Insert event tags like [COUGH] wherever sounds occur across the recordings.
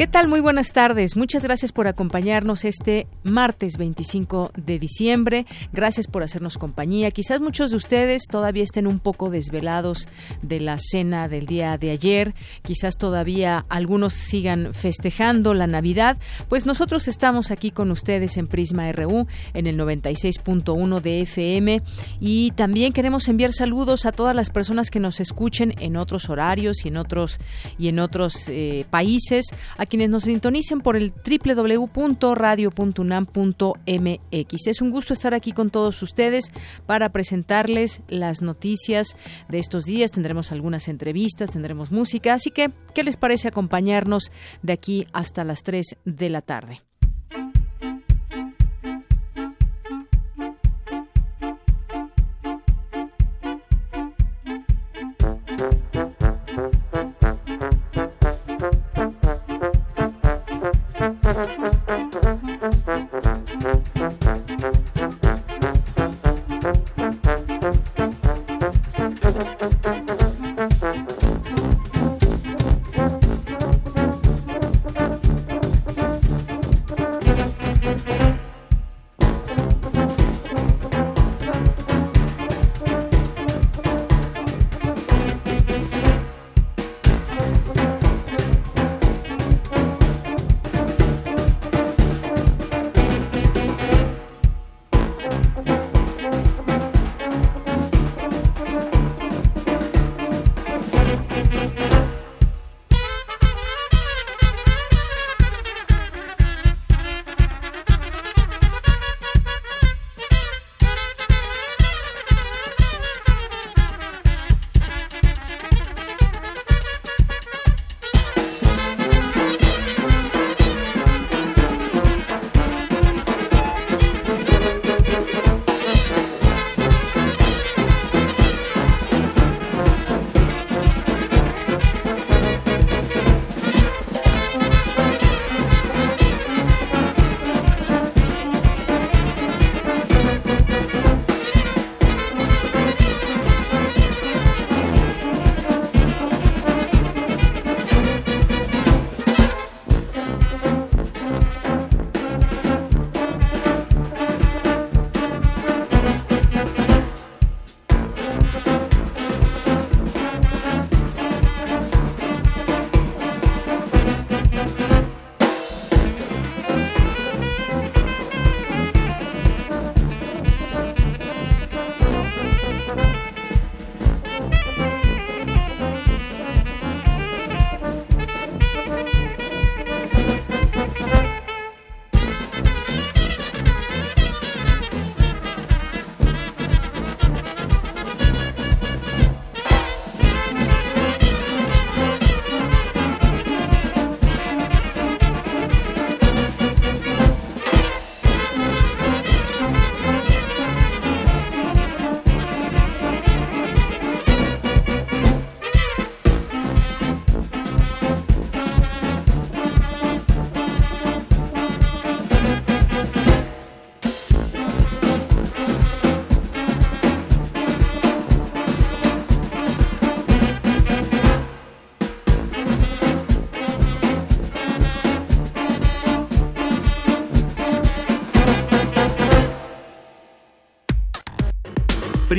¿Qué tal? Muy buenas tardes. Muchas gracias por acompañarnos este martes 25 de diciembre. Gracias por hacernos compañía. Quizás muchos de ustedes todavía estén un poco desvelados de la cena del día de ayer. Quizás todavía algunos sigan festejando la Navidad. Pues nosotros estamos aquí con ustedes en Prisma RU en el 96.1 de FM y también queremos enviar saludos a todas las personas que nos escuchen en otros horarios y en otros y en otros eh, países quienes nos sintonicen por el www.radio.unam.mx. Es un gusto estar aquí con todos ustedes para presentarles las noticias de estos días. Tendremos algunas entrevistas, tendremos música, así que, ¿qué les parece acompañarnos de aquí hasta las 3 de la tarde?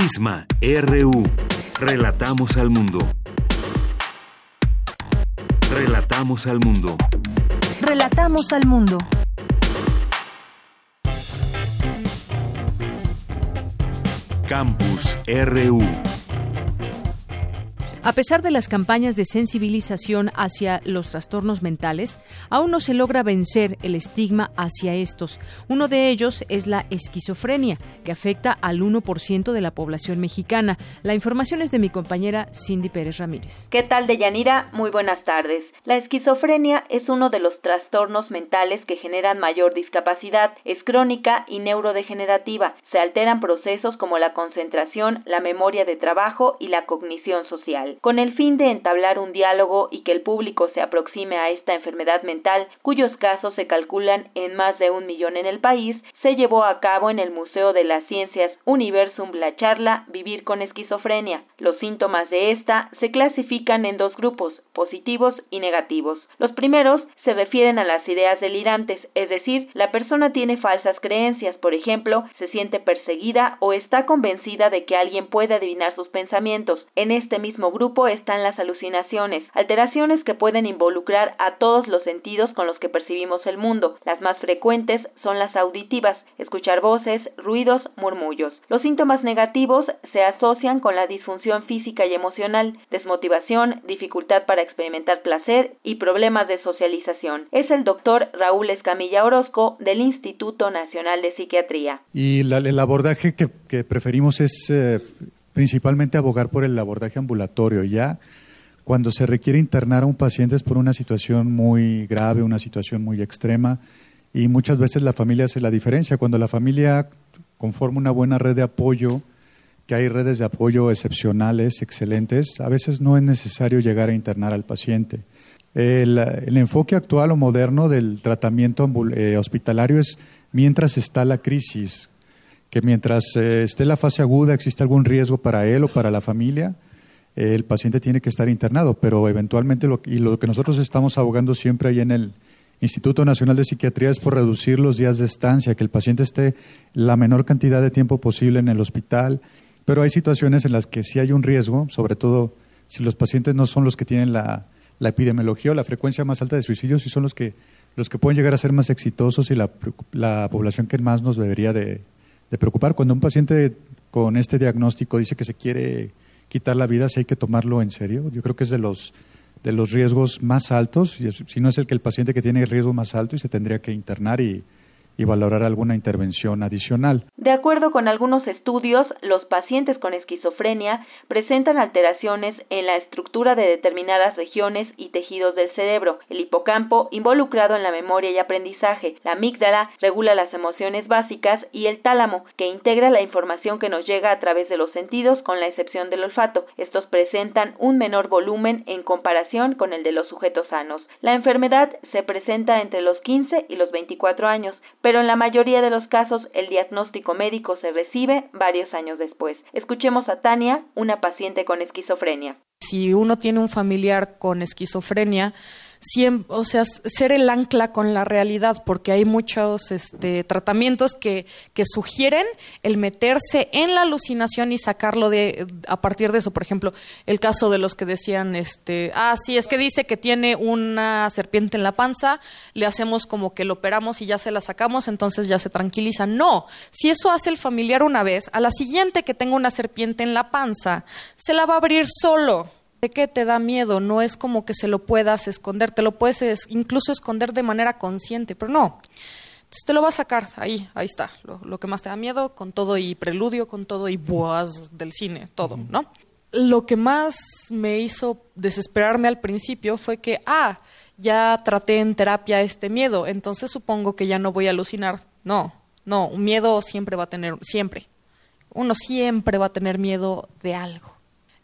Prisma RU. Relatamos al mundo. Relatamos al mundo. Relatamos al mundo. Campus RU. A pesar de las campañas de sensibilización hacia los trastornos mentales, aún no se logra vencer el estigma hacia estos. Uno de ellos es la esquizofrenia, que afecta al 1% de la población mexicana. La información es de mi compañera Cindy Pérez Ramírez. ¿Qué tal, Deyanira? Muy buenas tardes. La esquizofrenia es uno de los trastornos mentales que generan mayor discapacidad. Es crónica y neurodegenerativa. Se alteran procesos como la concentración, la memoria de trabajo y la cognición social con el fin de entablar un diálogo y que el público se aproxime a esta enfermedad mental, cuyos casos se calculan en más de un millón en el país, se llevó a cabo en el Museo de las Ciencias Universum la charla Vivir con esquizofrenia. Los síntomas de esta se clasifican en dos grupos, positivos y negativos. Los primeros se refieren a las ideas delirantes, es decir, la persona tiene falsas creencias, por ejemplo, se siente perseguida o está convencida de que alguien puede adivinar sus pensamientos. En este mismo grupo están las alucinaciones, alteraciones que pueden involucrar a todos los sentidos con los que percibimos el mundo. Las más frecuentes son las auditivas, escuchar voces, ruidos, murmullos. Los síntomas negativos se asocian con la disfunción física y emocional, desmotivación, dificultad para experimentar placer y problemas de socialización. Es el doctor Raúl Escamilla Orozco del Instituto Nacional de Psiquiatría. Y el abordaje que, preferimos es eh, principalmente abogar por el abordaje ambulatorio. Ya cuando se requiere internar a un paciente es por una situación muy grave, una situación muy extrema, y muchas veces la familia hace la diferencia. Cuando la familia conforma una buena red de apoyo, que hay redes de apoyo excepcionales, excelentes, a veces no es necesario llegar a internar al paciente. El, enfoque actual o moderno del tratamiento eh, hospitalario es mientras está la crisis, que mientras eh, esté la fase aguda existe algún riesgo para él o para la familia, eh, el paciente tiene que estar internado, pero eventualmente lo, y lo que nosotros estamos abogando siempre ahí en el Instituto Nacional de Psiquiatría es por reducir los días de estancia, que el paciente esté la menor cantidad de tiempo posible en el hospital, pero hay situaciones en las que sí hay un riesgo, sobre todo si los pacientes no son los que tienen la, epidemiología o la frecuencia más alta de suicidios, y son los que, los que pueden llegar a ser más exitosos y la, la población que más nos debería de, de preocupar. Cuando un paciente con este diagnóstico dice que se quiere quitar la vida, si hay que tomarlo en serio. Yo creo que es de los de los riesgos más altos, si no es el que el paciente que tiene el riesgo más alto y se tendría que internar y, y valorar alguna intervención adicional. De acuerdo con algunos estudios, los pacientes con esquizofrenia presentan alteraciones en la estructura de determinadas regiones y tejidos del cerebro. El hipocampo, involucrado en la memoria y aprendizaje, la amígdala, regula las emociones básicas y el tálamo, que integra la información que nos llega a través de los sentidos, con la excepción del olfato. Estos presentan un menor volumen en comparación con el de los sujetos sanos. La enfermedad se presenta entre los 15 y los 24 años, pero en la mayoría de los casos el diagnóstico médico se recibe varios años después. Escuchemos a Tania, una paciente con esquizofrenia. Si uno tiene un familiar con esquizofrenia, o sea, ser el ancla con la realidad, porque hay muchos este, tratamientos que, que sugieren el meterse en la alucinación y sacarlo de a partir de eso. Por ejemplo, el caso de los que decían, este, ah, sí, es que dice que tiene una serpiente en la panza, le hacemos como que lo operamos y ya se la sacamos, entonces ya se tranquiliza. No, si eso hace el familiar una vez, a la siguiente que tenga una serpiente en la panza, se la va a abrir solo ¿De qué te da miedo? No es como que se lo puedas esconder, te lo puedes incluso esconder de manera consciente, pero no. Entonces te lo va a sacar ahí, ahí está, lo, que más te da miedo, con todo y preludio, con todo y boas del cine, todo, ¿no? Lo que más me hizo desesperarme al principio fue que, ah, ya traté en terapia este miedo, entonces supongo que ya no voy a alucinar. No, no, un miedo siempre va a tener, siempre. Uno siempre va a tener miedo de algo.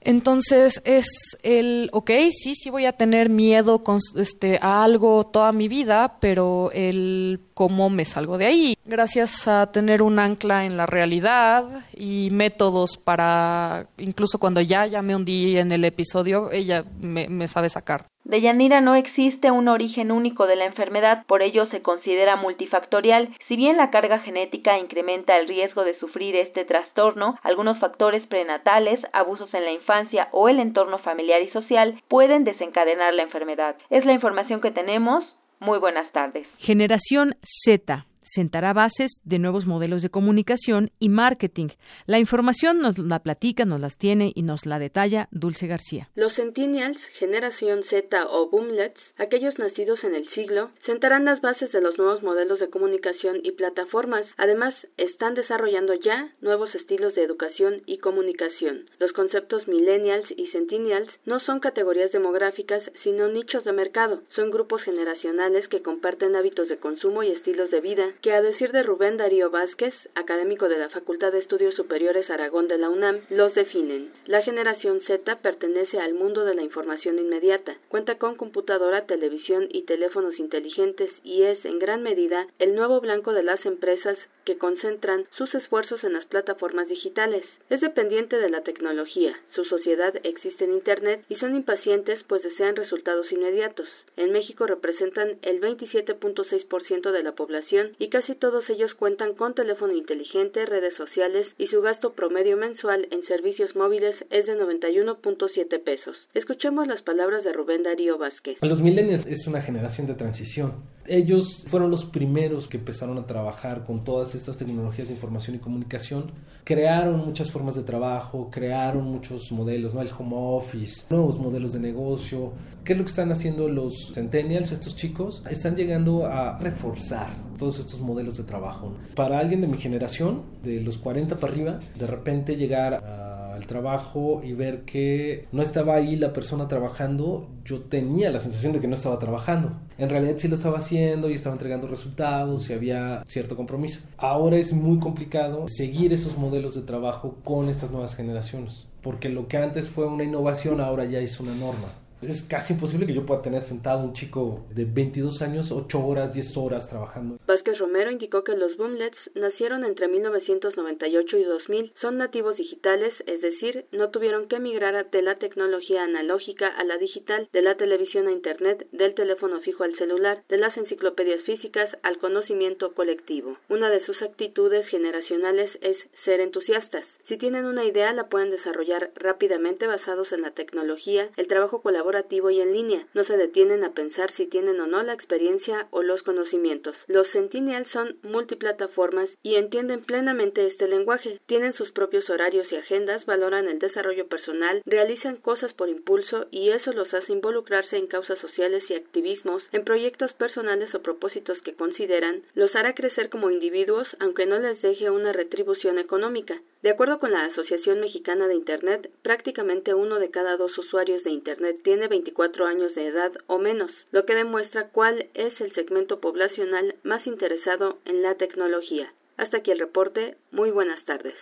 Entonces es el, ok, sí, sí voy a tener miedo con, este, a algo toda mi vida, pero el cómo me salgo de ahí. Gracias a tener un ancla en la realidad y métodos para, incluso cuando ya, ya me hundí en el episodio, ella me, me sabe sacar. De Yanira no existe un origen único de la enfermedad, por ello se considera multifactorial. Si bien la carga genética incrementa el riesgo de sufrir este trastorno, algunos factores prenatales, abusos en la infancia o el entorno familiar y social pueden desencadenar la enfermedad. Es la información que tenemos. Muy buenas tardes. Generación Z sentará bases de nuevos modelos de comunicación y marketing. La información nos la platica, nos las tiene y nos la detalla Dulce García. Los Centennials, generación Z o Boomlets, aquellos nacidos en el siglo, sentarán las bases de los nuevos modelos de comunicación y plataformas. Además, están desarrollando ya nuevos estilos de educación y comunicación. Los conceptos millennials y centennials no son categorías demográficas, sino nichos de mercado. Son grupos generacionales que comparten hábitos de consumo y estilos de vida que, a decir de Rubén Darío Vázquez, académico de la Facultad de Estudios Superiores Aragón de la UNAM, los definen. La generación Z pertenece al mundo de la información inmediata, cuenta con computadora, televisión y teléfonos inteligentes y es, en gran medida, el nuevo blanco de las empresas que concentran sus esfuerzos en las plataformas digitales. Es dependiente de la tecnología, su sociedad existe en Internet y son impacientes pues desean resultados inmediatos. En México representan el 27.6% de la población y casi todos ellos cuentan con teléfono inteligente, redes sociales y su gasto promedio mensual en servicios móviles es de 91.7 pesos. Escuchemos las palabras de Rubén Darío Vázquez. Los millennials es una generación de transición. Ellos fueron los primeros que empezaron a trabajar con todas estas tecnologías de información y comunicación. Crearon muchas formas de trabajo, crearon muchos modelos, ¿no? el home office, nuevos modelos de negocio. ¿Qué es lo que están haciendo los centennials, estos chicos? Están llegando a reforzar todos estos modelos de trabajo. Para alguien de mi generación, de los 40 para arriba, de repente llegar a al trabajo y ver que no estaba ahí la persona trabajando, yo tenía la sensación de que no estaba trabajando. En realidad sí lo estaba haciendo y estaba entregando resultados y había cierto compromiso. Ahora es muy complicado seguir esos modelos de trabajo con estas nuevas generaciones, porque lo que antes fue una innovación ahora ya es una norma. Es casi imposible que yo pueda tener sentado un chico de 22 años 8 horas, 10 horas trabajando. Vázquez Romero indicó que los boomlets nacieron entre 1998 y 2000. Son nativos digitales, es decir, no tuvieron que migrar de la tecnología analógica a la digital, de la televisión a Internet, del teléfono fijo al celular, de las enciclopedias físicas al conocimiento colectivo. Una de sus actitudes generacionales es ser entusiastas. Si tienen una idea, la pueden desarrollar rápidamente basados en la tecnología, el trabajo colaborativo y en línea. No se detienen a pensar si tienen o no la experiencia o los conocimientos. Los Sentinels son multiplataformas y entienden plenamente este lenguaje. Tienen sus propios horarios y agendas, valoran el desarrollo personal, realizan cosas por impulso y eso los hace involucrarse en causas sociales y activismos, en proyectos personales o propósitos que consideran, los hará crecer como individuos aunque no les deje una retribución económica. De acuerdo con la Asociación Mexicana de Internet, prácticamente uno de cada dos usuarios de Internet tiene 24 años de edad o menos, lo que demuestra cuál es el segmento poblacional más interesado en la tecnología. Hasta aquí el reporte. Muy buenas tardes.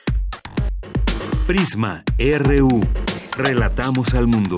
Prisma RU. Relatamos al mundo.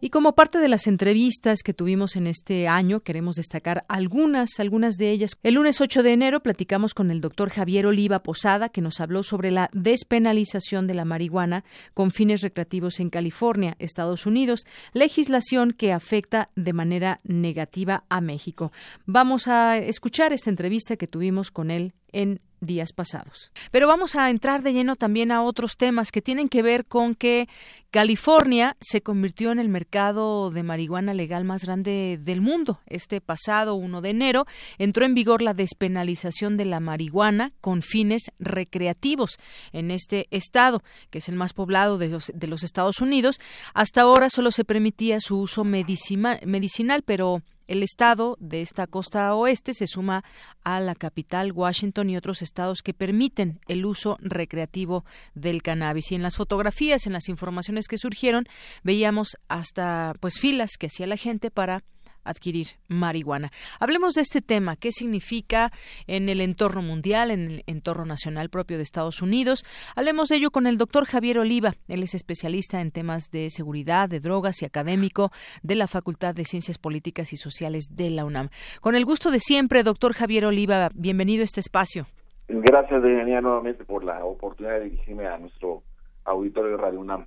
Y como parte de las entrevistas que tuvimos en este año, queremos destacar algunas, algunas de ellas. El lunes 8 de enero platicamos con el doctor Javier Oliva Posada, que nos habló sobre la despenalización de la marihuana con fines recreativos en California, Estados Unidos, legislación que afecta de manera negativa a México. Vamos a escuchar esta entrevista que tuvimos con él en días pasados. Pero vamos a entrar de lleno también a otros temas que tienen que ver con que California se convirtió en el mercado de marihuana legal más grande del mundo. Este pasado 1 de enero entró en vigor la despenalización de la marihuana con fines recreativos en este estado, que es el más poblado de los, de los Estados Unidos. Hasta ahora solo se permitía su uso medicinal, pero el estado de esta costa oeste se suma a la capital, Washington y otros estados que permiten el uso recreativo del cannabis. Y en las fotografías, en las informaciones que surgieron, veíamos hasta pues filas que hacía la gente para adquirir marihuana. Hablemos de este tema, qué significa en el entorno mundial, en el entorno nacional propio de Estados Unidos. Hablemos de ello con el doctor Javier Oliva. Él es especialista en temas de seguridad, de drogas y académico de la Facultad de Ciencias Políticas y Sociales de la UNAM. Con el gusto de siempre, doctor Javier Oliva, bienvenido a este espacio. Gracias, Daniela, nuevamente por la oportunidad de dirigirme a nuestro auditorio de Radio UNAM.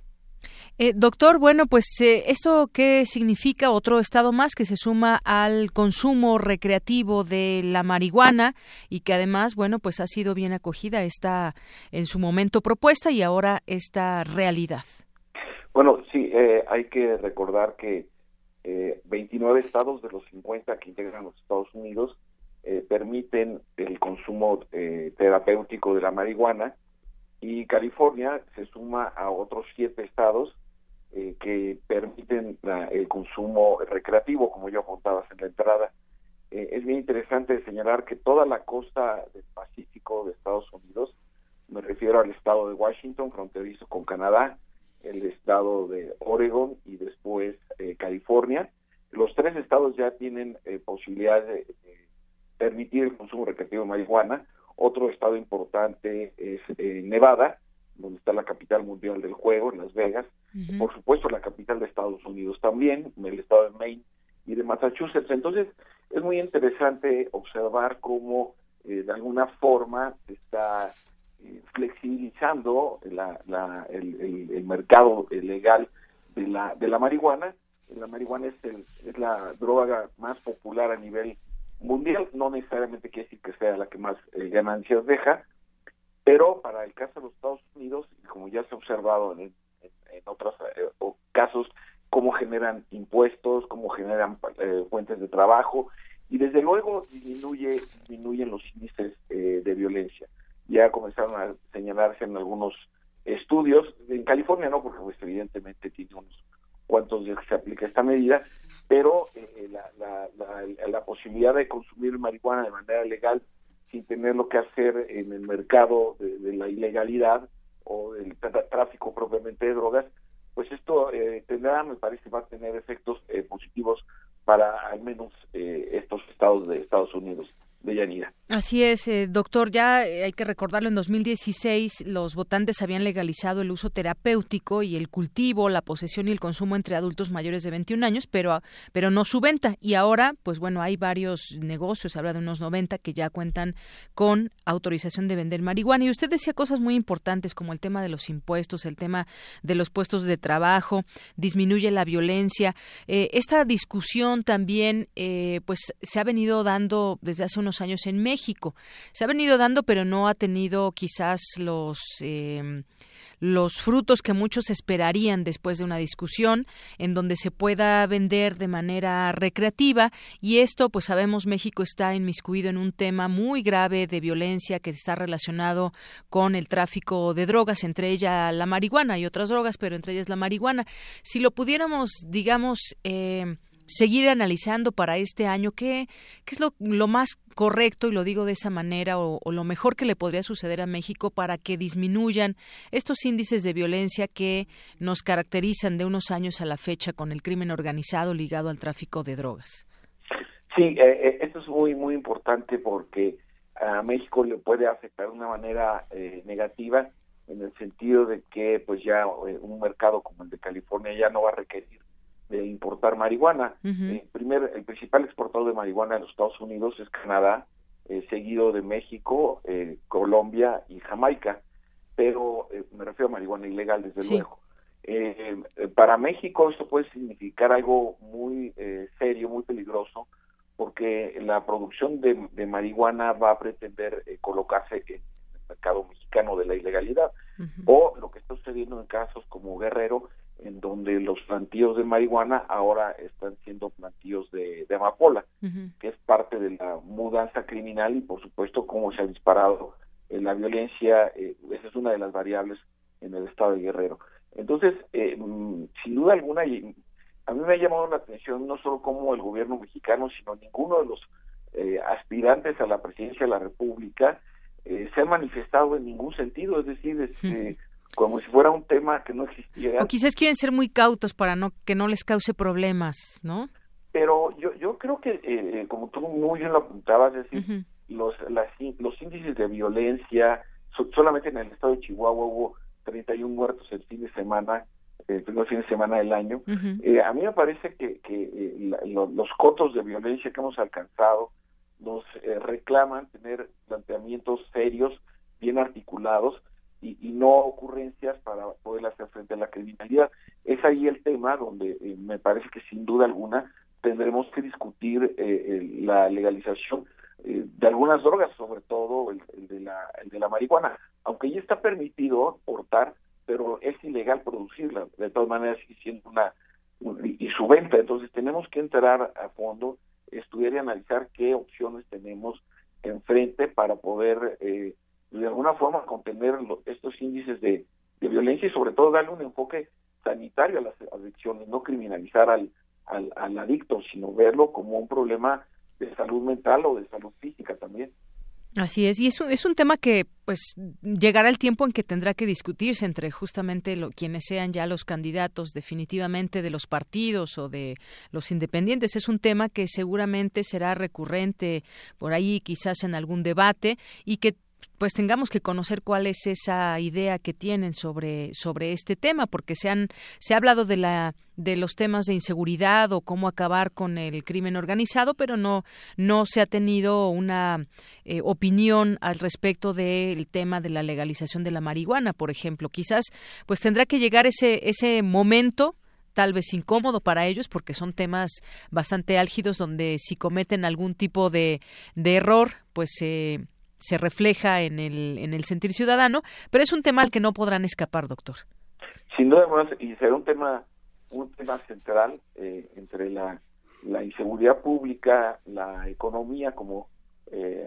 Eh, doctor, bueno, pues eh, esto qué significa otro estado más que se suma al consumo recreativo de la marihuana y que además, bueno, pues ha sido bien acogida esta en su momento propuesta y ahora esta realidad. Bueno, sí, eh, hay que recordar que 29 estados de los 50 que integran los Estados Unidos permiten el consumo terapéutico de la marihuana y California se suma a otros siete estados eh, que permiten el consumo recreativo, como yo apuntabas en la entrada. Eh, es bien interesante señalar que toda la costa del Pacífico de Estados Unidos, me refiero al estado de Washington, fronterizo con Canadá, el estado de Oregon y después eh, California, los tres estados ya tienen posibilidad de, permitir el consumo recreativo de marihuana. Otro estado importante es Nevada, donde está la capital mundial del juego, en Las Vegas, por supuesto la capital de Estados Unidos también, el estado de Maine y de Massachusetts. Entonces, es muy interesante observar cómo eh, de alguna forma se está eh, flexibilizando la, la, el, el, mercado legal de la, de la marihuana. La marihuana es, el, es la droga más popular a nivel mundial, no necesariamente quiere decir que sea la que más eh, ganancias deja, pero para el caso de los Estados Unidos, como ya se ha observado en, otros eh, casos, cómo generan impuestos, cómo generan eh, fuentes de trabajo y desde luego disminuye, disminuyen los índices eh, de violencia. Ya comenzaron a señalarse en algunos estudios, en California no, porque pues, evidentemente tiene unos cuantos días que se aplica esta medida, pero la, la posibilidad de consumir marihuana de manera legal sin tener lo que hacer en el mercado de, la ilegalidad o del tráfico propiamente de drogas, pues esto eh, tendrá, me parece, va a tener efectos eh, positivos para al menos eh, estos estados de Estados Unidos. Así es, eh, doctor. Ya eh, hay que recordarlo, en 2016 los votantes habían legalizado el uso terapéutico y el cultivo, la posesión y el consumo entre adultos mayores de 21 años, pero, pero no su venta. Y ahora, pues bueno, hay varios negocios, habla de unos 90 que ya cuentan con autorización de vender marihuana. Y usted decía cosas muy importantes como el tema de los impuestos, el tema de los puestos de trabajo, disminuye la violencia. Eh, esta discusión también, pues se ha venido dando desde hace unos años en México. Se ha venido dando, pero no ha tenido quizás los eh, los frutos que muchos esperarían después de una discusión en donde se pueda vender de manera recreativa y esto pues sabemos México está inmiscuido en un tema muy grave de violencia que está relacionado con el tráfico de drogas entre ellas la marihuana y otras drogas pero entre ellas la marihuana si lo pudiéramos digamos eh, seguir analizando para este año qué, qué es lo, lo, más correcto, y lo digo de esa manera, o, lo mejor que le podría suceder a México para que disminuyan estos índices de violencia que nos caracterizan de unos años a la fecha con el crimen organizado ligado al tráfico de drogas. Sí, eh, eh, esto es muy, muy importante porque a México le puede afectar de una manera eh, negativa en el sentido de que pues ya un mercado como el de California ya no va a requerir de importar marihuana. el, primer, el principal exportador de marihuana en los Estados Unidos es Canadá, eh, seguido de México, eh, Colombia y Jamaica, pero eh, me refiero a marihuana ilegal, desde luego. para México esto puede significar algo muy serio, muy peligroso, porque la producción de, marihuana va a pretender colocarse en el mercado mexicano de la ilegalidad, o lo que está sucediendo en casos como Guerrero, en donde los plantíos de marihuana ahora están siendo plantíos de, amapola, que es parte de la mudanza criminal y por supuesto cómo se ha disparado en la violencia, eh, esa es una de las variables en el estado de Guerrero. Entonces, eh, mm, sin duda alguna, a mí me ha llamado la atención no solo como el gobierno mexicano, sino ninguno de los eh, aspirantes a la presidencia de la República se ha manifestado en ningún sentido, es decir, este, como si fuera un tema que no existiera. O quizás quieren ser muy cautos para no que no les cause problemas, ¿no? Pero yo yo creo que, eh, como tú muy bien lo apuntabas, es decir, los, los índices de violencia, solamente en el estado de Chihuahua hubo 31 muertos el fin de semana, el primer fin de semana del año. eh, a mí me parece que, que eh, los cotos de violencia que hemos alcanzado nos eh, reclaman tener planteamientos serios, bien articulados, y, no ocurrencias para poder hacer frente a la criminalidad. es ahí el tema donde eh, me parece que sin duda alguna tendremos que discutir eh, la legalización eh, de algunas drogas, sobre todo el, de la, el de la marihuana, aunque ya está permitido portar, pero es ilegal producirla, de todas maneras siendo una y su venta, entonces tenemos que entrar a fondo, estudiar y analizar qué opciones tenemos enfrente para poder eh, de alguna forma contener estos índices de, violencia y sobre todo darle un enfoque sanitario a las adicciones, no criminalizar al, al, al adicto, sino verlo como un problema de salud mental o de salud física también. Así es, y es un, es un tema que pues llegará el tiempo en que tendrá que discutirse entre justamente lo, quienes sean ya los candidatos definitivamente de los partidos o de los independientes. Es un tema que seguramente será recurrente por ahí quizás en algún debate y que pues tengamos que conocer cuál es esa idea que tienen sobre sobre este tema porque se han se ha hablado de la de los temas de inseguridad o cómo acabar con el crimen organizado pero no no se ha tenido una eh, opinión al respecto del tema de la legalización de la marihuana por ejemplo. Quizás pues tendrá que llegar ese ese momento tal vez incómodo para ellos porque son temas bastante álgidos donde si cometen algún tipo de, de error pues eh, se refleja en el, en el sentir ciudadano, pero es un tema al que no podrán escapar, doctor. Sin duda, y será un tema, un tema central eh, entre la, la inseguridad pública, la economía, como eh,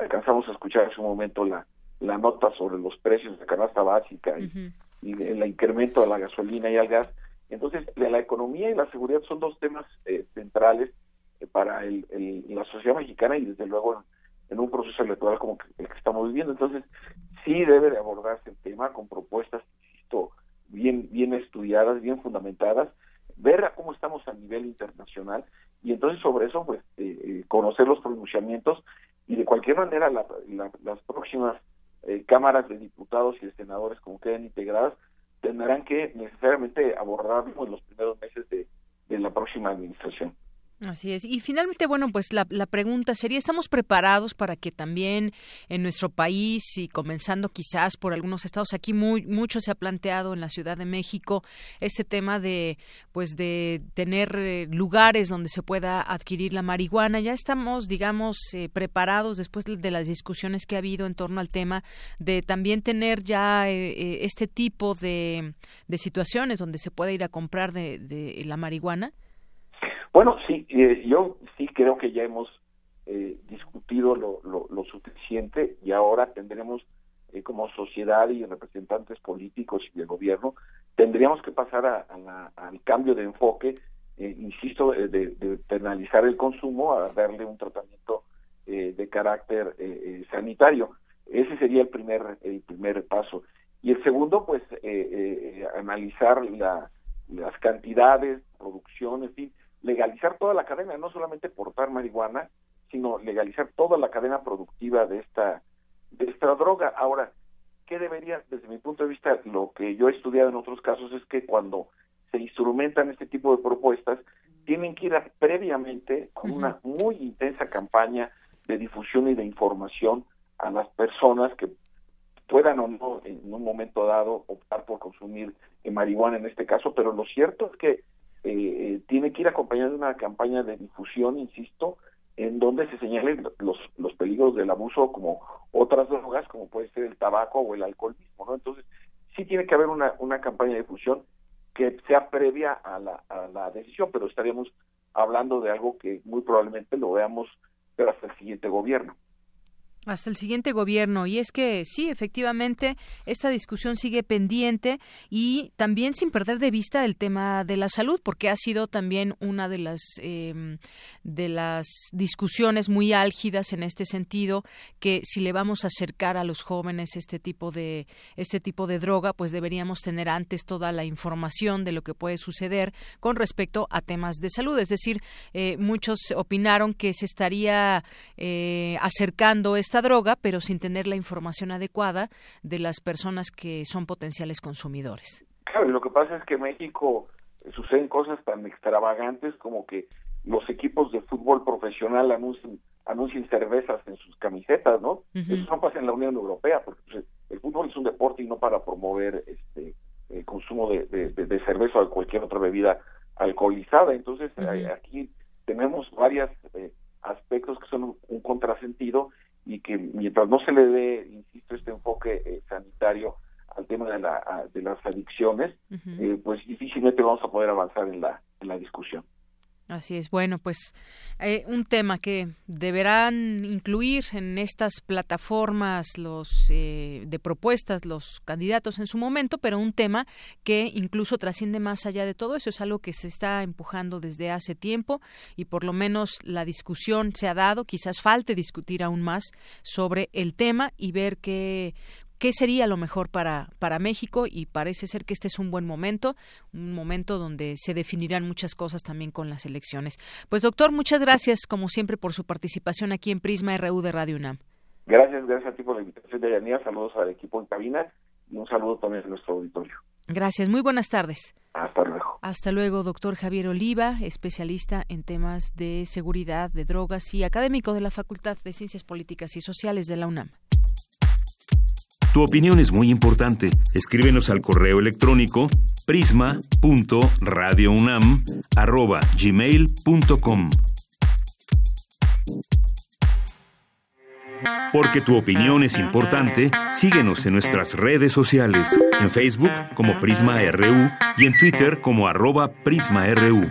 alcanzamos a escuchar en su momento la, la nota sobre los precios de canasta básica y, el incremento de la gasolina y al gas. Entonces, la, economía y la seguridad son dos temas eh, centrales para el, la sociedad mexicana y desde luego en un proceso electoral como el que estamos viviendo. Entonces, sí debe de abordarse el tema con propuestas, insisto, bien, bien estudiadas, bien fundamentadas, ver cómo estamos a nivel internacional y entonces sobre eso, pues, eh, eh, conocer los pronunciamientos y de cualquier manera las próximas eh, cámaras de diputados y de senadores, como queden integradas, tendrán que necesariamente abordarlo en los primeros meses de la próxima administración. Así es. Y finalmente, bueno, pues la, la, pregunta sería, ¿estamos preparados para que también en nuestro país y comenzando quizás por algunos estados, aquí muy, mucho se ha planteado en la Ciudad de México este tema de, pues de tener eh, lugares donde se pueda adquirir la marihuana? Ya estamos, digamos, eh, preparados después de las discusiones que ha habido en torno al tema de también tener ya eh, este tipo de, de situaciones donde se pueda ir a comprar de, de la marihuana. Bueno, sí, eh, yo sí creo que ya hemos eh, discutido lo, lo, suficiente y ahora tendremos eh, como sociedad y representantes políticos y de gobierno, tendríamos que pasar a, al cambio de enfoque, insisto, de, de, penalizar el consumo, a darle un tratamiento de carácter sanitario. Ese sería el primer, el primer paso. Y el segundo, pues, analizar la, las cantidades, producción, en fin, legalizar toda la cadena, no solamente portar marihuana, sino legalizar toda la cadena productiva de esta de esta droga. Ahora, ¿qué debería, desde mi punto de vista, lo que yo he estudiado en otros casos es que cuando se instrumentan este tipo de propuestas, tienen que ir previamente con una muy intensa campaña de difusión y de información a las personas que puedan o no en un momento dado optar por consumir marihuana en este caso, pero lo cierto es que eh, tiene que ir acompañado de una campaña de difusión, insisto, en donde se señalen los, los peligros del abuso como otras drogas, como puede ser el tabaco o el alcohol mismo, ¿no? Entonces, sí tiene que haber una, una campaña de difusión que sea previa a la, a la decisión, pero estaríamos hablando de algo que muy probablemente lo veamos pero hasta el siguiente gobierno hasta el siguiente gobierno. Y es que sí, efectivamente, esta discusión sigue pendiente y también sin perder de vista el tema de la salud, porque ha sido también una de las em, de las discusiones muy álgidas en este sentido, que si le vamos a acercar a los jóvenes este tipo de este tipo de droga, pues deberíamos tener antes toda la información de lo que puede suceder con respecto a temas de salud. Es decir, eh, muchos opinaron que se estaría eh, acercando esta droga, pero sin tener la información adecuada de las personas que son potenciales consumidores. Claro, lo que pasa es que en México suceden cosas tan extravagantes como que los equipos de fútbol profesional anuncian, anuncian cervezas en sus camisetas, ¿no? Eso no pasa en la Unión Europea, porque pues, el fútbol es un deporte y no para promover este eh, consumo de, de, cerveza o de cualquier otra bebida alcoholizada. Entonces, aquí tenemos varios eh, aspectos que son un, contrasentido y que mientras no se le dé, insisto, este enfoque eh, sanitario al tema de, la, de las adicciones, eh, pues difícilmente vamos a poder avanzar en la, en la discusión. Así es. Bueno, pues eh, un tema que deberán incluir en estas plataformas los eh, de propuestas los candidatos en su momento, pero un tema que incluso trasciende más allá de todo eso. Es algo que se está empujando desde hace tiempo y por lo menos la discusión se ha dado. Quizás falte discutir aún más sobre el tema y ver qué qué sería lo mejor para, para México y parece ser que este es un buen momento, un momento donde se definirán muchas cosas también con las elecciones. Pues doctor, muchas gracias como siempre por su participación aquí en Prisma RU de Radio UNAM. Gracias, gracias a ti por la invitación de Yanía, saludos al equipo en cabina y un saludo también a nuestro auditorio. Gracias, muy buenas tardes. Hasta luego. Hasta luego, doctor Javier Oliva, especialista en temas de seguridad, de drogas y académico de la Facultad de Ciencias Políticas y Sociales de la UNAM. Tu opinión es muy importante. Escríbenos al correo electrónico prisma.radiounam@gmail.com. Porque tu opinión es importante, síguenos en nuestras redes sociales, en Facebook como Prisma RU y en Twitter como arroba PrismaRU.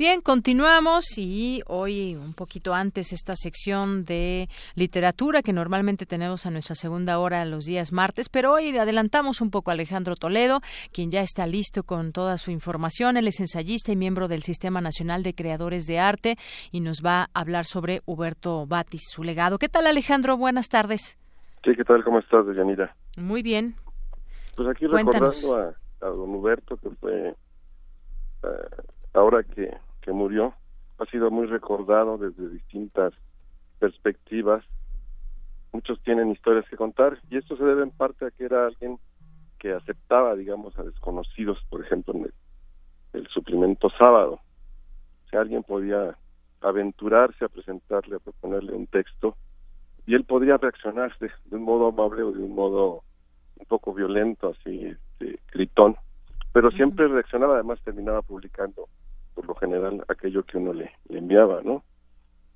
Bien, continuamos y hoy un poquito antes esta sección de literatura que normalmente tenemos a nuestra segunda hora los días martes, pero hoy adelantamos un poco a Alejandro Toledo, quien ya está listo con toda su información. Él es ensayista y miembro del Sistema Nacional de Creadores de Arte y nos va a hablar sobre Huberto Batis, su legado. ¿Qué tal Alejandro? Buenas tardes. Sí, ¿qué tal? ¿Cómo estás, Deyanira? Muy bien. Pues aquí recordando a, don Huberto, que fue eh, ahora que que murió ha sido muy recordado desde distintas perspectivas. Muchos tienen historias que contar y esto se debe en parte a que era alguien que aceptaba, digamos, a desconocidos, por ejemplo, en el, suplemento sábado. Si alguien podía aventurarse a presentarle, a proponerle un texto, y él podría reaccionar de, un modo amable o de un modo un poco violento, así, este, gritón, pero siempre reaccionaba, además terminaba publicando por lo general aquello que uno le, enviaba, ¿no?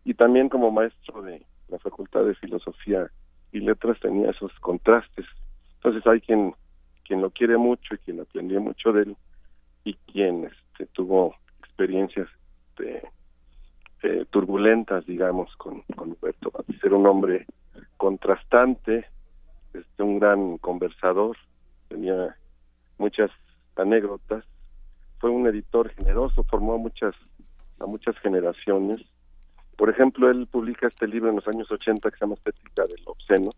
Y también como maestro de la Facultad de Filosofía y Letras tenía esos contrastes. Entonces hay quien quien lo quiere mucho y quien aprendió mucho de él y quien este, tuvo experiencias de, turbulentas, digamos, con, con Huberto Era un hombre contrastante, este, un gran conversador, tenía muchas anécdotas fue un editor generoso, formó a muchas, a muchas generaciones. Por ejemplo, él publica este libro en los años 80 que se llama Estética del Obsceno,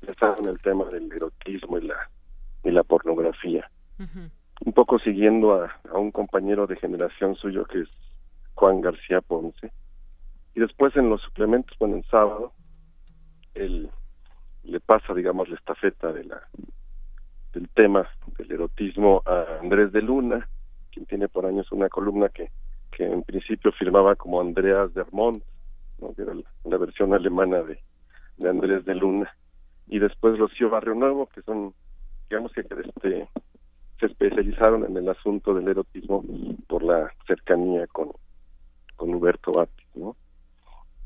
está en el tema del erotismo y la, y la pornografía. Un poco siguiendo a, a un compañero de generación suyo que es Juan García Ponce. Y después en los suplementos, bueno, en sábado, él le pasa, digamos, la estafeta de la del tema del erotismo a Andrés de Luna, quien tiene por años una columna que, que en principio firmaba como Andreas Dermont, ¿no? que era la, versión alemana de, de, Andrés de Luna, y después Rocío Barrio Nuevo, que son, digamos que este, se especializaron en el asunto del erotismo por la cercanía con, con Huberto Batti, ¿no?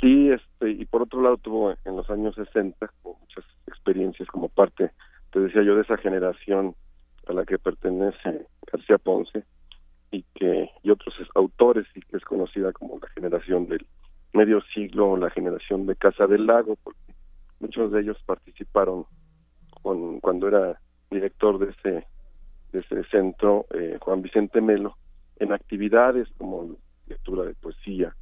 Y, este, y por otro lado tuvo en los años 60 muchas experiencias como parte, te decía yo, de esa generación a la que pertenece García Ponce, y que y otros autores y que es conocida como la generación del medio siglo la generación de Casa del Lago porque muchos de ellos participaron con, cuando era director de ese de ese centro eh, Juan Vicente Melo en actividades como lectura de poesía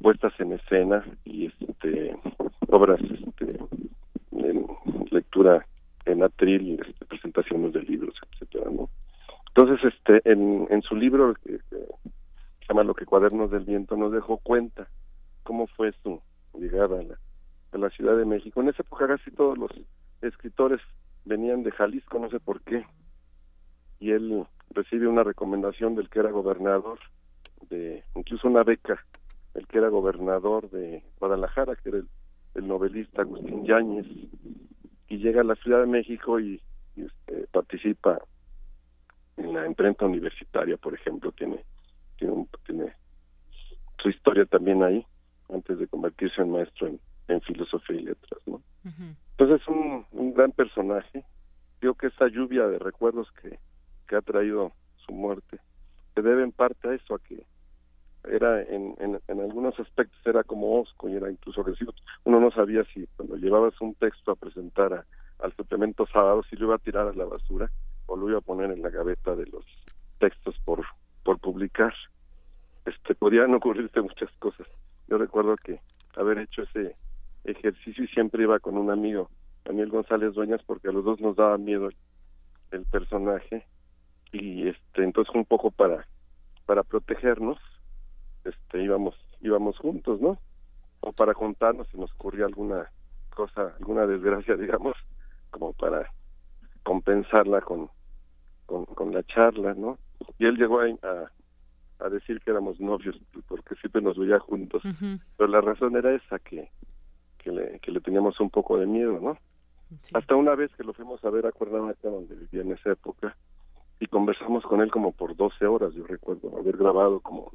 puestas en escena y este obras este, lectura en atril este, presentaciones de libros etcétera no entonces, este, en, su libro, que se llama Lo que Cuadernos del Viento, nos dejó cuenta cómo fue su llegada a la, Ciudad de México. En esa época casi todos los escritores venían de Jalisco, no sé por qué, y él recibe una recomendación del que era gobernador, de incluso una beca, el que era gobernador de Guadalajara, que era el, novelista Agustín Yáñez, y llega a la Ciudad de México y, este, participa en la imprenta universitaria, por ejemplo, tiene, tiene, tiene su historia también ahí, antes de convertirse en maestro en, filosofía y letras, ¿no? Entonces es un, un gran personaje. Creo que esa lluvia de recuerdos que, que ha traído su muerte se debe en parte a eso, a que era en, en, en, algunos aspectos era como osco y era incluso agresivo. Uno no sabía si cuando llevabas un texto a presentar al suplemento sábado si lo iba a tirar a la basura o lo iba a poner en la gaveta de los textos por por publicar. Este podían ocurrirse muchas cosas. Yo recuerdo que haber hecho ese ejercicio y siempre iba con un amigo Daniel González Dueñas porque a los dos nos daba miedo el, personaje. Y este entonces un poco para para protegernos. Este íbamos íbamos juntos no o para contarnos si nos ocurría alguna cosa alguna desgracia [LAUGHS] digamos como para compensarla con, con, la charla, ¿no? Y él llegó a, a, decir que éramos novios porque siempre nos veía juntos, pero la razón era esa, que, que, le, que le teníamos un poco de miedo, ¿no? Hasta una vez que lo fuimos a ver a Cuernavaca, donde vivía en esa época, y conversamos con él como por 12 horas, yo recuerdo haber grabado como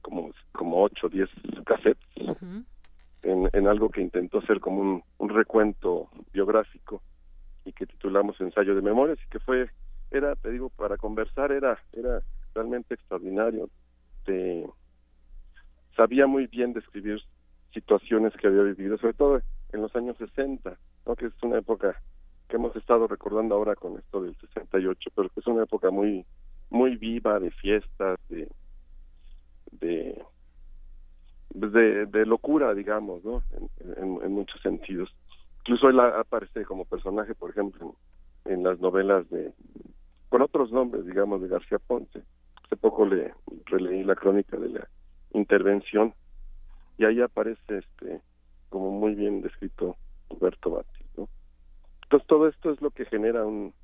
como como 8 o 10 cassettes en, en, algo que intentó ser como un, un recuento biográfico y que titulamos Ensayo de Memorias y que fue era te digo para conversar era era realmente extraordinario. Te sabía muy bien describir situaciones que había vivido sobre todo en los años 60 ¿no? que es una época que hemos estado recordando ahora con esto del 68 pero que es una época muy muy viva de fiestas de de de locura digamos no en, muchos sentidos incluso él aparece como personaje por ejemplo en las novelas de con otros nombres, digamos, de García Ponce. Hace poco le releí la crónica de la intervención y ahí aparece este como muy bien descrito Roberto Batti, ¿no? Entonces todo esto es lo que genera un,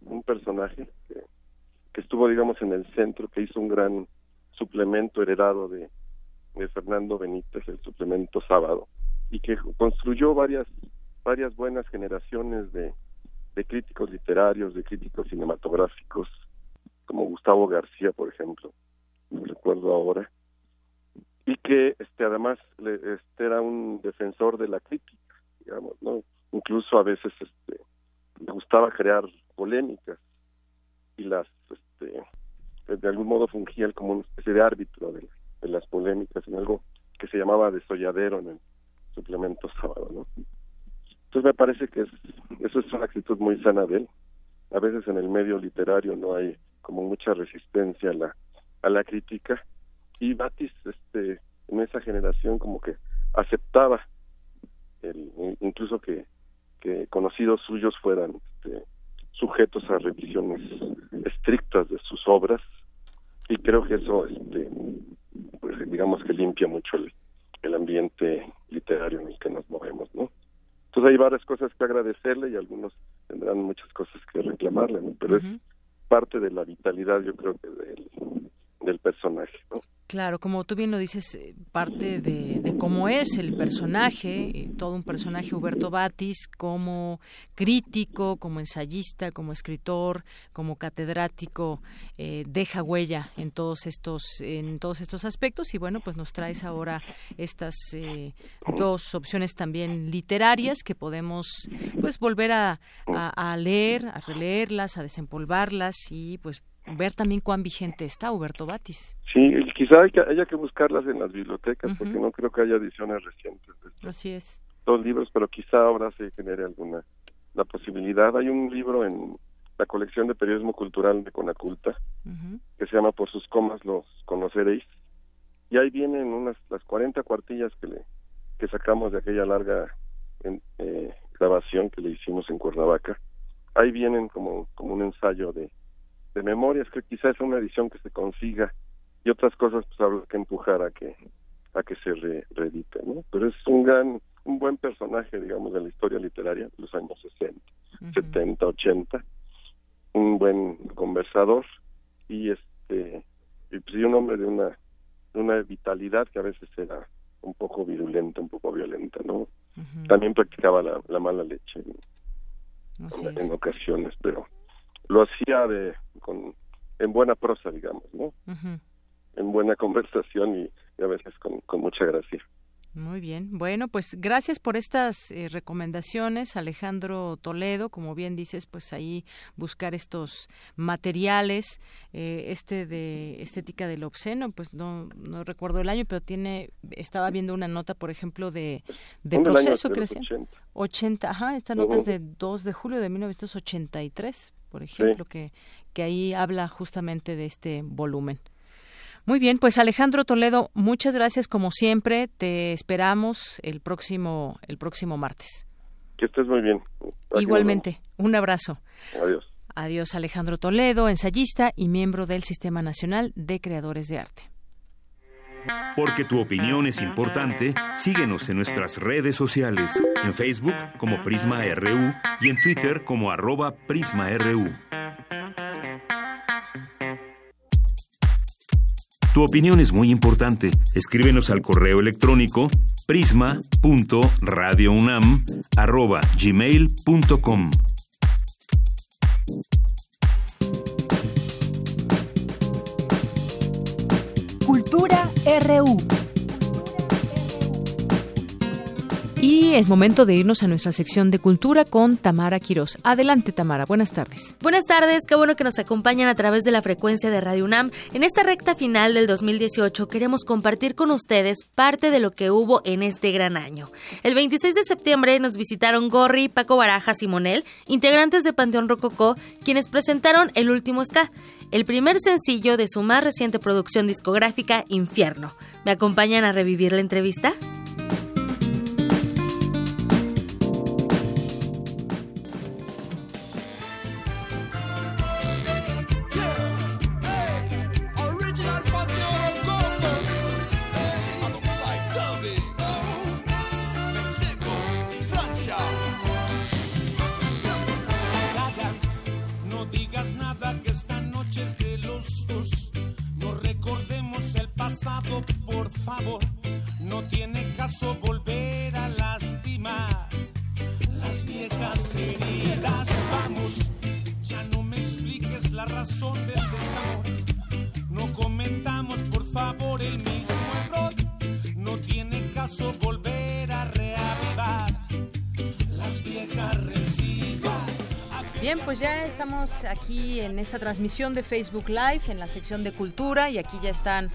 un personaje que, que estuvo, digamos, en el centro, que hizo un gran suplemento heredado de, de Fernando Benítez, el suplemento sábado, y que construyó varias varias buenas generaciones de, de críticos literarios, de críticos cinematográficos, como Gustavo García, por ejemplo, lo recuerdo ahora, y que este además este era un defensor de la crítica, digamos, ¿no? Incluso a veces este le gustaba crear polémicas y las este de algún modo fungía como una especie de árbitro de, de las polémicas en algo que se llamaba desolladero en el suplemento sábado, ¿no? Entonces me parece que es, eso es una actitud muy sana de él. A veces en el medio literario no hay como mucha resistencia a la, a la crítica. Y Batis este, en esa generación como que aceptaba el, incluso que, que conocidos suyos fueran este, sujetos a revisiones estrictas de sus obras. Y creo que eso este pues digamos que limpia mucho el, el ambiente literario en el que nos movemos no entonces hay varias cosas que agradecerle y algunos tendrán muchas cosas que reclamarle, pero es parte de la vitalidad, yo creo que del, del personaje. Claro, como tú bien lo dices, eh, parte de, cómo es el personaje, eh, todo un personaje Huberto Batis, como crítico, como ensayista, como escritor, como catedrático, eh, deja huella en todos estos en todos estos aspectos y bueno, pues nos traes ahora estas dos opciones también literarias que podemos pues volver a, a leer, a releerlas, a desempolvarlas y pues ver también cuán vigente está Huberto Batis. Sí, quizá hay que, haya que buscarlas en las bibliotecas, porque no creo que haya ediciones recientes de Así es. dos libros, pero quizá ahora se genere alguna la posibilidad. Hay un libro en la colección de periodismo cultural de Conaculta que se llama Por sus comas los conoceréis y ahí vienen unas las 40 cuartillas que le que sacamos de aquella larga eh, grabación que le hicimos en Cuernavaca. Ahí vienen como como un ensayo de de memorias que quizás es una edición que se consiga y otras cosas pues habrá que empujar a que a que se reedite no pero es un gran un buen personaje digamos de la historia literaria de los años 60 70 80 un buen conversador y este y pues un hombre de una de una vitalidad que a veces era un poco virulenta un poco violenta no también practicaba la, la mala leche en ocasiones pero lo hacía de con en buena prosa digamos no en buena [LAUGHS] conversación y, a veces con, con, mucha gracia muy bien. Bueno, pues gracias por estas eh, recomendaciones, Alejandro Toledo. Como bien dices, pues ahí buscar estos materiales. Eh, este de estética del obsceno, pues no, no recuerdo el año, pero tiene, estaba viendo una nota, por ejemplo, de, de proceso que 80. 80, ajá, esta nota es de 2 de julio de 1983 por ejemplo, que, que ahí habla justamente de este volumen. Muy bien, pues Alejandro Toledo, muchas gracias como siempre. Te esperamos el próximo el próximo martes. Que estés muy bien. Igualmente, un abrazo. Adiós. Adiós Alejandro Toledo, ensayista y miembro del Sistema Nacional de Creadores de Arte. Porque tu opinión es importante, síguenos en nuestras redes sociales, en Facebook como Prisma RU y en Twitter como arroba PrismaRU. Tu opinión es muy importante. Escríbenos al correo electrónico prisma.radiounam@gmail.com. RU. Y es momento de irnos a nuestra sección de cultura con Tamara Quirós. Adelante, Tamara. Buenas tardes. Buenas tardes. Qué bueno que nos acompañan a través de la frecuencia de Radio UNAM. En esta recta final del 2018 queremos compartir con ustedes parte de lo que hubo en este gran año. El 26 de septiembre nos visitaron Gorri, Paco Barajas y Monel, integrantes de Panteón Rococó, quienes presentaron El Último Ska, el primer sencillo de su más reciente producción discográfica, Infierno. ¿Me acompañan a revivir la entrevista? Por favor, no tiene caso volver a lastimar las viejas heridas. Vamos, ya no me expliques la razón del desamor. No comentamos, por favor, el mismo error. No tiene caso volver Bien, pues ya estamos aquí en esta transmisión de Facebook Live, en la sección de cultura, y aquí ya están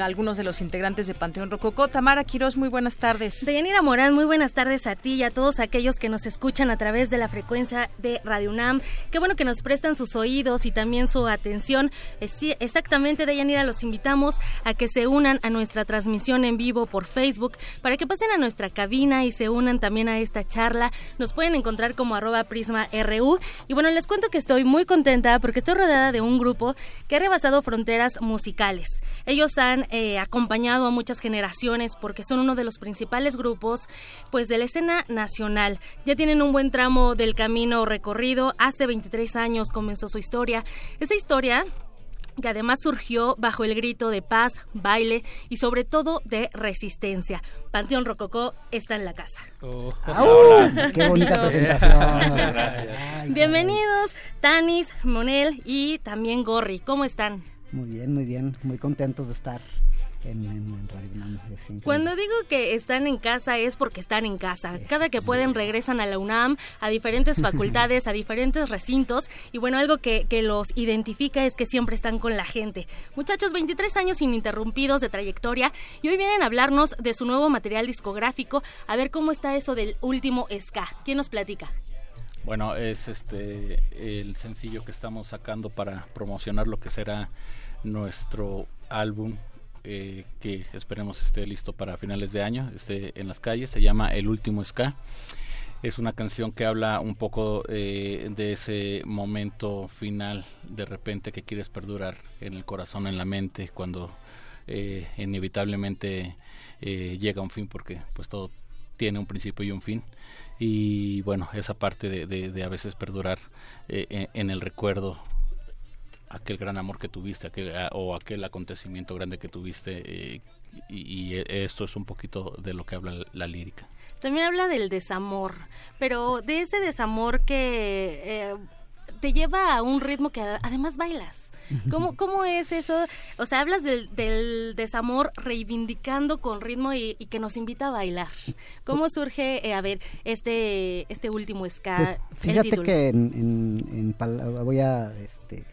algunos de los integrantes de Panteón Rococó. Tamara Quiroz, muy buenas tardes. Deyanira Morán, muy buenas tardes a ti y a todos aquellos que nos escuchan a través de la frecuencia de Radio UNAM. Qué bueno que nos prestan sus oídos y también su atención. Eh, sí, exactamente, Deyanira, los invitamos a que se unan a nuestra transmisión en vivo por Facebook, para que pasen a nuestra cabina y se unan también a esta charla. Nos pueden encontrar como arroba prisma RU y bueno, les cuento que estoy muy contenta porque estoy rodeada de un grupo que ha rebasado fronteras musicales. Ellos han eh, acompañado a muchas generaciones porque son uno de los principales grupos pues de la escena nacional. Ya tienen un buen tramo del camino recorrido. Hace 23 años comenzó su historia. Esa historia que además surgió bajo el grito de paz, baile y sobre todo de resistencia. Panteón Rococó está en la casa. Oh. ¡Qué bonita presentación! [LAUGHS] Bienvenidos, Tanis, Monel y también Gorri. ¿Cómo están? Muy bien, muy bien. Muy contentos de estar en, Cuando digo que están en casa es porque están en casa. Cada que pueden regresan a la UNAM, a diferentes [LAUGHS] facultades, a diferentes recintos. Y bueno, algo que, que los identifica es que siempre están con la gente. Muchachos, 23 años ininterrumpidos de trayectoria y hoy vienen a hablarnos de su nuevo material discográfico. A ver cómo está eso del último ska. ¿Quién nos platica? Bueno, es este el sencillo que estamos sacando para promocionar lo que será nuestro álbum eh, que esperemos esté listo para finales de año, esté en las calles, se llama El Último Ska. Es una canción que habla un poco eh, de ese momento final de repente que quieres perdurar en el corazón, en la mente, cuando eh, inevitablemente llega un fin porque pues todo tiene un principio y un fin y bueno esa parte de, de, a veces perdurar en, el recuerdo aquel gran amor que tuviste aquel, o aquel acontecimiento grande que tuviste eh, y, esto es un poquito de lo que habla la, lírica. También habla del desamor, pero de ese desamor que eh, te lleva a un ritmo que además bailas. ¿Cómo, ¿Cómo es eso? O sea, hablas del, del desamor reivindicando con ritmo y, que nos invita a bailar. ¿Cómo surge, eh, a ver, este este último ska? Pues, fíjate que en, voy a este,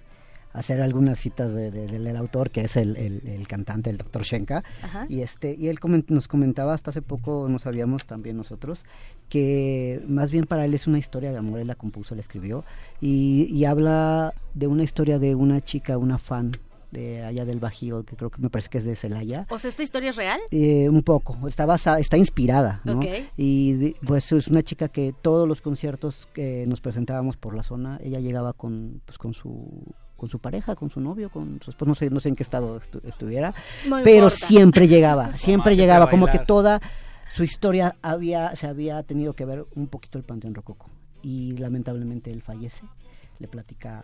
hacer algunas citas del autor, que es el, el, cantante, el doctor Shenka. Y, este, y él nos comentaba hasta hace poco, no sabíamos también nosotros, que más bien para él es una historia de amor, él la compuso, la escribió, y, y habla de una historia de una chica, una fan de allá del Bajío, que creo que me parece que es de Celaya. ¿O sea, esta historia es real? Eh, un poco, está basada, está inspirada, ¿no? Y pues es una chica que todos los conciertos que nos presentábamos por la zona, ella llegaba con, pues, con su con su pareja, con su novio, con su esposo, no sé, no sé en qué estado estuviera, pero siempre llegaba, siempre llegaba, como que toda su historia había, se había tenido que ver un poquito el Panteón Rococo. Y lamentablemente él fallece, le platica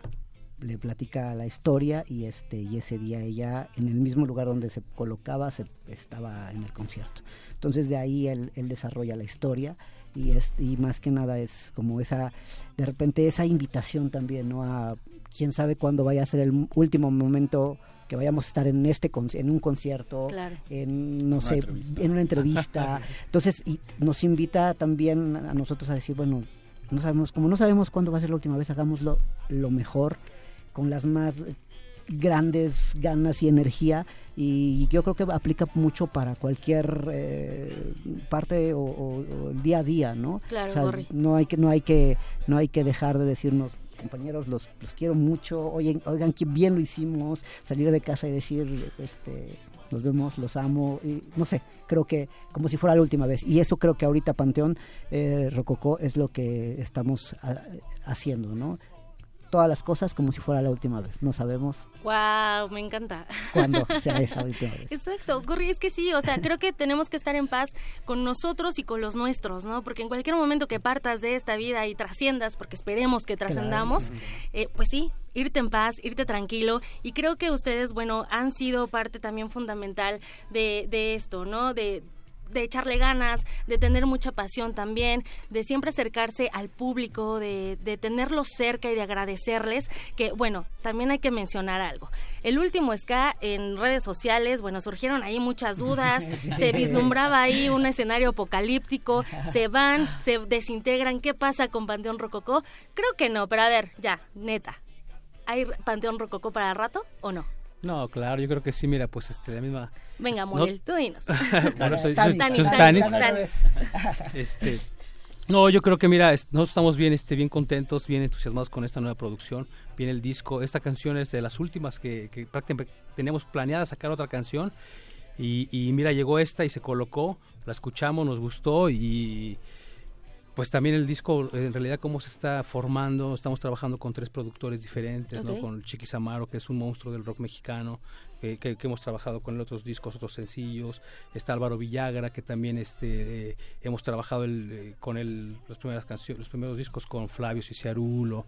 le platica la historia y este y ese día ella en el mismo lugar donde se colocaba se estaba en el concierto. Entonces de ahí él, él desarrolla la historia y es y más que nada es como esa de repente esa invitación también no a quién sabe cuándo vaya a ser el último momento que vayamos a estar en este en un concierto en no sé en una entrevista. [LAUGHS] Entonces y nos invita también a nosotros a decir bueno no sabemos como no sabemos cuándo va a ser la última vez hagámoslo lo mejor con las más grandes ganas y energía y yo creo que aplica mucho para cualquier eh, parte o, el día a día no claro, no hay que no hay que no hay que dejar de decirnos compañeros los, los quiero mucho. Oigan oigan qué bien lo hicimos salir de casa y decir este nos vemos los amo y no sé creo que como si fuera la última vez. Y eso creo que ahorita Panteón eh, Rococó es lo que estamos ah, haciendo no todas las cosas como si fuera la última vez. No sabemos. Wow, me encanta. Cuándo [LAUGHS] sea esa última vez. Exacto, Gurri, es que sí, o sea, creo que tenemos que estar en paz con nosotros y con los nuestros, ¿no? Porque en cualquier momento que partas de esta vida y trasciendas, porque esperemos que trascendamos, eh, pues sí, irte en paz, irte tranquilo. Y creo que ustedes, bueno, han sido parte también fundamental de, de esto, ¿no? De de echarle ganas, de tener mucha pasión también, de siempre acercarse al público, de, de tenerlos cerca y de agradecerles, que bueno, también hay que mencionar algo. El último ska en redes sociales, bueno, surgieron ahí muchas dudas, [LAUGHS] se vislumbraba ahí un escenario apocalíptico, se van, se desintegran, ¿qué pasa con Panteón Rococó? Creo que no, pero a ver, ya, neta, ¿hay Panteón Rococó para rato o no? No, claro, yo creo que sí, mira, pues este, la misma... Venga, Muriel, tú dinos. [LAUGHS] bueno, soy, Tanis, [LAUGHS] Este, no, yo creo que mira, nosotros estamos bien, este, bien contentos, bien entusiasmados con esta nueva producción, viene el disco, esta canción es de las últimas que, que prácticamente teníamos planeada sacar otra canción y, y mira, llegó esta y se colocó, la escuchamos, nos gustó y pues también el disco, en realidad, cómo se está formando. Estamos trabajando con tres productores diferentes, ¿no? Con Chiquis Amaro, que es un monstruo del rock mexicano, que, hemos trabajado con otros discos, otros sencillos. Está Álvaro Villagra, que también este, eh, hemos trabajado el, eh, con él los, primeras canciones, los primeros discos con Flavio Ciciarulo.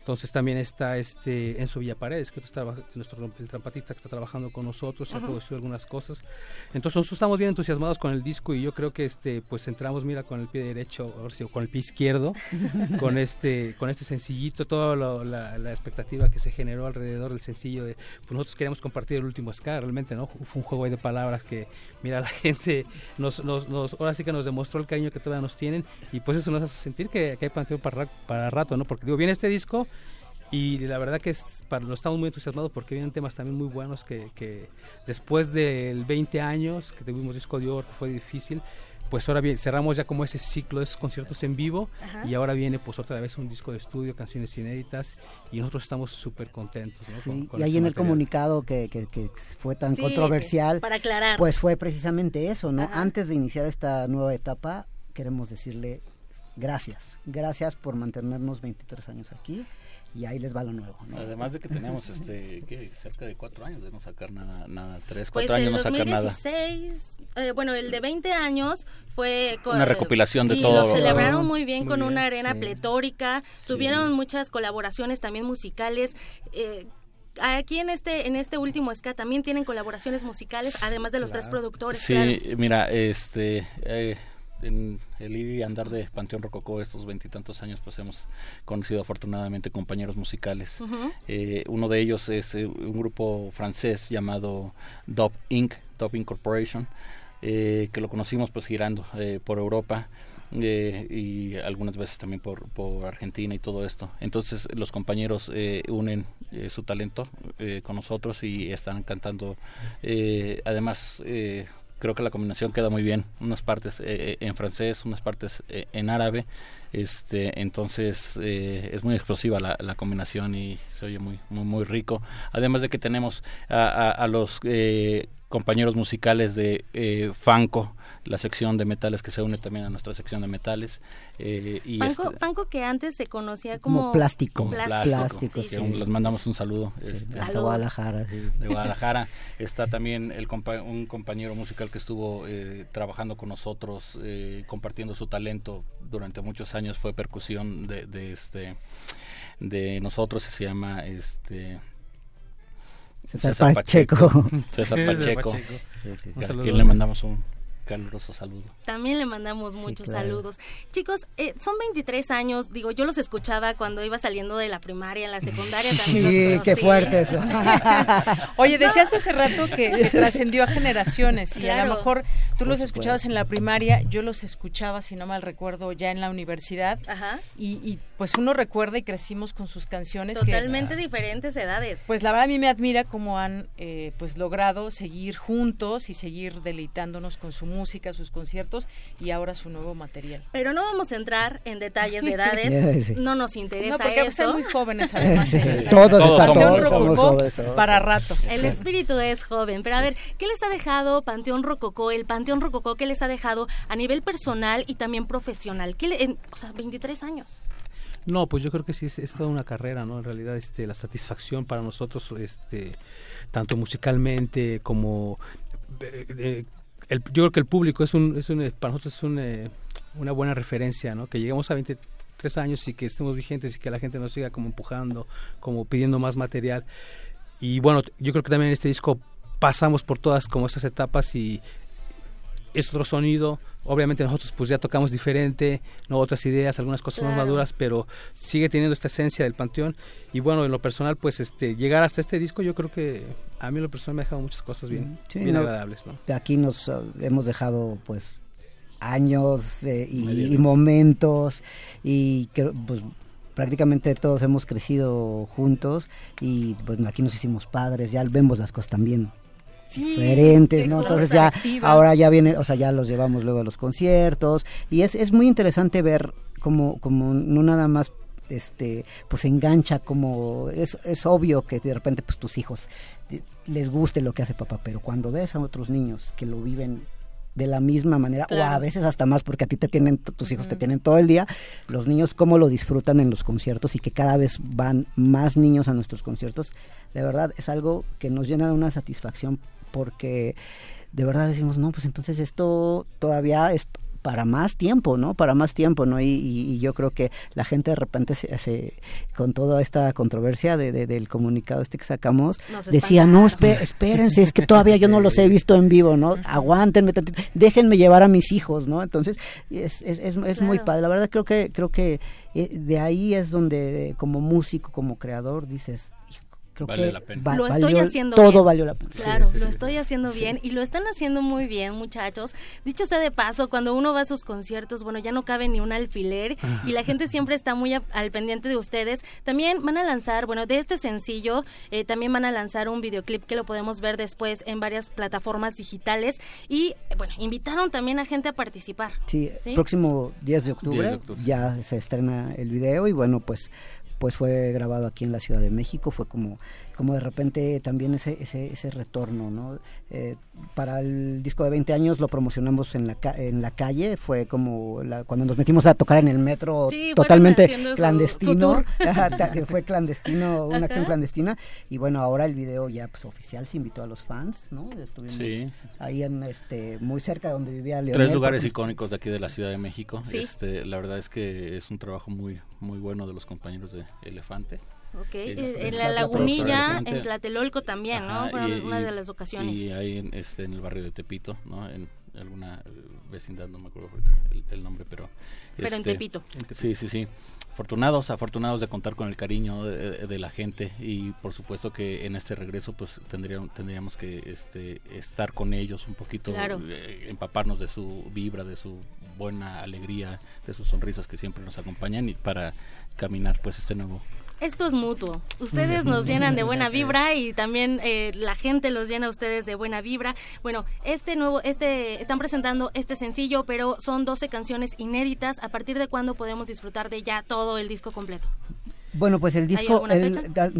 Entonces también está este Enzo Villaparedes, que está nuestro el trampatista que está trabajando con nosotros, ha producido algunas cosas. Entonces nosotros estamos bien entusiasmados con el disco y yo creo que este pues entramos mira con el pie derecho, o con el pie izquierdo, [LAUGHS] con este con este sencillito, toda la, expectativa que se generó alrededor del sencillo de pues nosotros queríamos compartir el último ska, realmente no fue un juego de palabras que mira la gente nos, nos, ahora sí que nos demostró el cariño que todavía nos tienen y pues eso nos hace sentir que, que hay panteón para, para rato, ¿no? Porque digo, viene este disco y la verdad que es, para, nos estamos muy entusiasmados porque vienen temas también muy buenos que, que después del 20 años que tuvimos disco de oro, que fue difícil, pues ahora bien, cerramos ya como ese ciclo de esos conciertos en vivo y ahora viene pues otra vez un disco de estudio, canciones inéditas y nosotros estamos súper contentos. y ahí en el comunicado que, que, fue tan controversial, para aclarar. pues fue precisamente eso, ¿no? Antes de iniciar esta nueva etapa, queremos decirle gracias, gracias por mantenernos 23 años aquí y ahí les va lo nuevo. Además de que tenemos este, cerca de cuatro años de no sacar nada, nada tres, pues cuatro años no sacar nada. Eh, bueno, el de 20 años fue con, una recopilación de todo. Y lo celebraron muy bien con una arena pletórica, tuvieron muchas colaboraciones también musicales. Eh, aquí en este en este último ska también tienen colaboraciones musicales además de los tres productores sí mira este eh, en el ir y andar de Panteón Rococó estos veintitantos años, pues hemos conocido afortunadamente compañeros musicales. Eh, uno de ellos es eh, un grupo francés llamado Dop Inc., Dop Incorporation, eh, que lo conocimos pues girando por Europa. y algunas veces también por, por Argentina y todo esto. Entonces los compañeros unen su talento con nosotros y están cantando. además, creo que la combinación queda muy bien. Unas partes eh, eh, en francés unas partes eh, en árabe. Este entonces es muy explosiva la, la, combinación y se oye muy muy muy rico. Además de que tenemos a, a, los compañeros musicales de eh, Fanco, la sección de metales que se une también a nuestra sección de metales. Eh, y Fanco, Fanco, que antes se conocía como, como plástico. plástico. Les mandamos un saludo. Este, de Guadalajara. De Guadalajara. [LAUGHS] Está también el un compañero musical que estuvo eh, trabajando con nosotros, eh, compartiendo su talento durante muchos años. Fue percusión de, de este de nosotros, se llama este César, Pacheco. César Pacheco. a quien le mandamos un caluroso saludo. También le mandamos muchos saludos. Chicos, eh, son 23 años, digo, yo los escuchaba cuando iba saliendo de la primaria, en la secundaria también Sí, qué fuerte eso. [LAUGHS] Oye, decías hace rato que, [LAUGHS] trascendió a generaciones y a lo mejor tú los escuchabas en la primaria, yo los escuchaba, si no mal recuerdo, ya en la universidad. Ajá. Y, pues uno recuerda y crecimos con sus canciones. Totalmente diferentes edades. Pues la verdad a mí me admira cómo han eh, pues logrado seguir juntos y seguir deleitándonos con su música, sus conciertos y ahora su nuevo material. Pero no vamos a entrar en detalles de [LAUGHS] edades, no nos interesa no, porque eso. muy jóvenes [LAUGHS] además. Todos, todos, para rato. El espíritu es joven, pero a ver, ¿qué les ha dejado Panteón Rococó, el Panteón Rococó, qué les ha dejado a nivel personal y también profesional? ¿Qué o sea, 23 años. No, pues yo creo que sí es, toda una carrera, ¿no? En realidad, este, la satisfacción para nosotros, este, tanto musicalmente como eh, eh, yo creo que el público es un, es un para nosotros es eh, una buena referencia, ¿no? Que lleguemos a 23 años y que estemos vigentes y que la gente nos siga como empujando, como pidiendo más material. Y bueno, yo creo que también en este disco pasamos por todas como estas etapas y es otro sonido. Obviamente nosotros pues ya tocamos diferente, no otras ideas, algunas cosas más maduras, pero sigue teniendo esta esencia del panteón. Y bueno, en lo personal, pues este llegar hasta este disco, yo creo que a mí en lo personal me ha dejado muchas cosas bien, bien agradables. ¿no? De aquí nos uh, hemos dejado pues años y, momentos y pues prácticamente todos hemos crecido juntos y pues aquí nos hicimos padres, ya vemos las cosas también diferentes, ¿no? Entonces ya, ahora ya viene, o sea, ya los llevamos luego a los conciertos y es, es muy interesante ver como, como no nada más este pues engancha como es, es obvio que de repente pues tus hijos les guste lo que hace papá pero cuando ves a otros niños que lo viven de la misma manera o a veces hasta más porque a ti te tienen tus hijos te tienen todo el día los niños cómo lo disfrutan en los conciertos y que cada vez van más niños a nuestros conciertos de verdad es algo que nos llena de una satisfacción porque de verdad decimos, no, pues entonces esto todavía es para más tiempo, ¿no? Para más tiempo, ¿no? Y, yo creo que la gente de repente se, con toda esta controversia de, del comunicado este que sacamos, decía, no, espérense, es que todavía yo no los he visto en vivo, ¿no? Aguántenme, déjenme llevar a mis hijos, ¿no? Entonces, es, es, es, muy padre. La verdad creo que, creo que eh, de ahí es donde como músico, como creador, dices, vale la pena. lo estoy haciendo todo bien. valió la pena. Claro, lo estoy haciendo bien y lo están haciendo muy bien, muchachos. Dicho sea de paso, cuando uno va a sus conciertos, bueno, ya no cabe ni un alfiler y la gente siempre está muy al pendiente de ustedes. También van a lanzar, bueno, de este sencillo, eh, también van a lanzar un videoclip que lo podemos ver después en varias plataformas digitales y, bueno, invitaron también a gente a participar. Sí, próximo 10 de octubre ya se estrena el video y bueno, pues pues fue grabado aquí en la Ciudad de México, fue como, como de repente también ese, ese, ese retorno, ¿no? Eh, para el disco de 20 años lo promocionamos en la, en la calle, fue como cuando nos metimos a tocar en el metro totalmente clandestino, [LAUGHS] fue clandestino, una acción clandestina, y bueno, ahora el video ya pues oficial se invitó a los fans, ¿no? Estuvimos ahí en este muy cerca de donde vivía Leonel. Tres lugares icónicos de aquí de la Ciudad de México, este, la verdad es que es un trabajo muy, muy bueno de los compañeros de Elefante. Ok, este, en la Lagunilla, en Tlatelolco también, ¿no? Fueron una de las ocasiones. Y ahí en, este, en el barrio de Tepito, ¿no? En alguna vecindad, no me acuerdo el, nombre, pero... Pero en, este, Tepito. Sí, sí, sí. Afortunados, afortunados de contar con el cariño de, la gente y por supuesto que en este regreso pues tendríamos, tendríamos que este, estar con ellos un poquito, eh, empaparnos de su vibra, de su buena alegría, de sus sonrisas que siempre nos acompañan y para caminar pues este nuevo esto es mutuo. Ustedes nos llenan de buena vibra y también eh, la gente los llena a ustedes de buena vibra. Bueno, este nuevo, este, están presentando este sencillo, pero son 12 canciones inéditas. ¿A partir de cuándo podemos disfrutar de ya todo el disco completo? Bueno, pues el disco,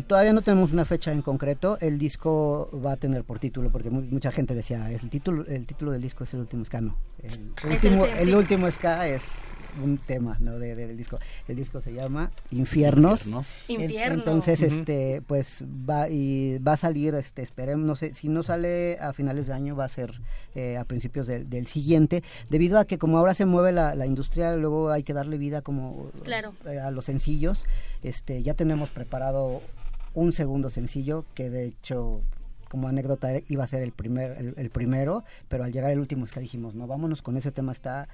todavía no tenemos una fecha en concreto. El disco va a tener por título, porque mucha gente decía, el título, el título del disco es el último ska, no. El, último, el último ska es un tema ¿no? de, del disco. El disco se llama Infiernos. Entonces, este, pues va y va a salir, este, esperemos, no sé, si no sale a finales de año va a ser eh, a principios del siguiente, debido a que como ahora se mueve la, la industria, luego hay que darle vida como eh, a los sencillos. Este, ya tenemos preparado un segundo sencillo que de hecho como anécdota iba a ser el primer el, primero pero al llegar el último es que dijimos no vámonos con ese tema está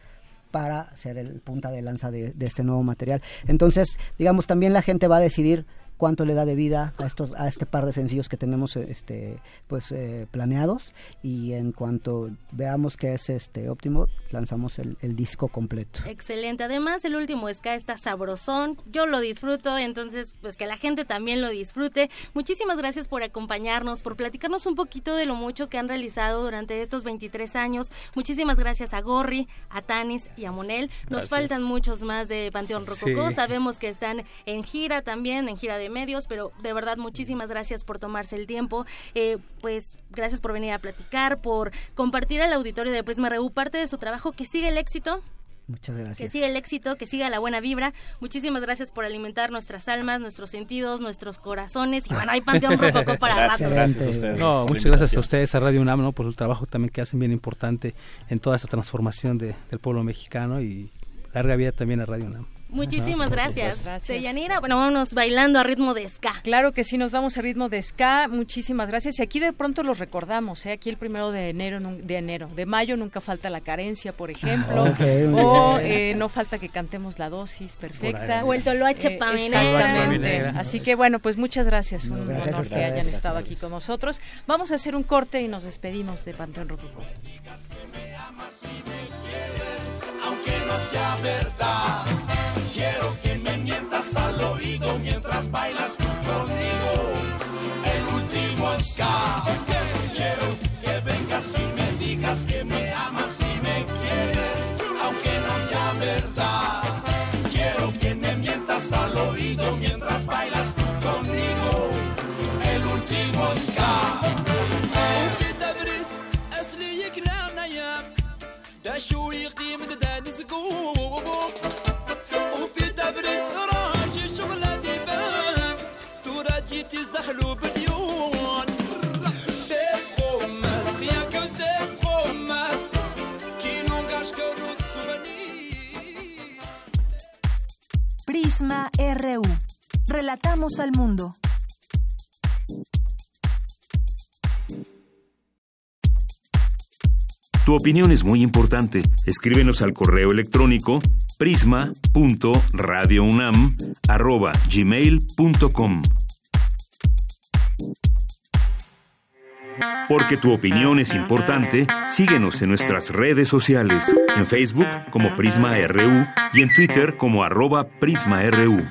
para ser el punta de lanza de, de este nuevo material. Entonces, digamos, también la gente va a decidir cuánto le da de vida a estos a este par de sencillos que tenemos este pues eh, planeados. Y en cuanto veamos que es este óptimo lanzamos el, disco completo. Excelente. Además el último ska está sabrosón. Yo lo disfruto entonces pues que la gente también lo disfrute. Muchísimas gracias por acompañarnos por platicarnos un poquito de lo mucho que han realizado durante estos 23 años. Muchísimas gracias a Gorri a Tanis y a Monel. Nos faltan muchos más de Panteón Rococó. Sabemos que están en gira también en gira de medios, pero de verdad muchísimas gracias por tomarse el tiempo. Eh, pues gracias por venir a platicar, por compartir al auditorio de Prisma Reú parte de su trabajo. Que siga el éxito. Muchas gracias. Que siga el éxito, que siga la buena vibra. Muchísimas gracias por alimentar nuestras almas, nuestros sentidos, nuestros corazones. Y bueno, hay Panteón Rococo para rato. Gracias a No, muchas gracias a ustedes, a Radio UNAM, ¿no? por el trabajo también que hacen bien importante en toda esa transformación de, del pueblo mexicano y larga vida también a Radio UNAM. Muchísimas gracias. gracias. Yanira, bueno, vámonos bailando a ritmo de ska. Claro que sí, nos vamos a ritmo de ska. Muchísimas gracias. Y aquí de pronto los recordamos, ¿eh? Aquí el primero de enero, de enero, de mayo nunca falta la carencia, por ejemplo. o eh, no falta que cantemos la dosis perfecta. O el toloache eh, Exactamente. Así que bueno, pues muchas gracias. un honor que hayan estado aquí con nosotros. Vamos a hacer un corte y nos despedimos de Panteón Rococó. Aunque no sea verdad Quiero que me mientas al oído mientras bailas tú conmigo. El último ska. Opinión es muy importante. Escríbenos al correo electrónico prisma.radiounam@gmail.com. Porque tu opinión es importante, síguenos en nuestras redes sociales, en Facebook como Prisma RU y en Twitter como arroba PrismaRU.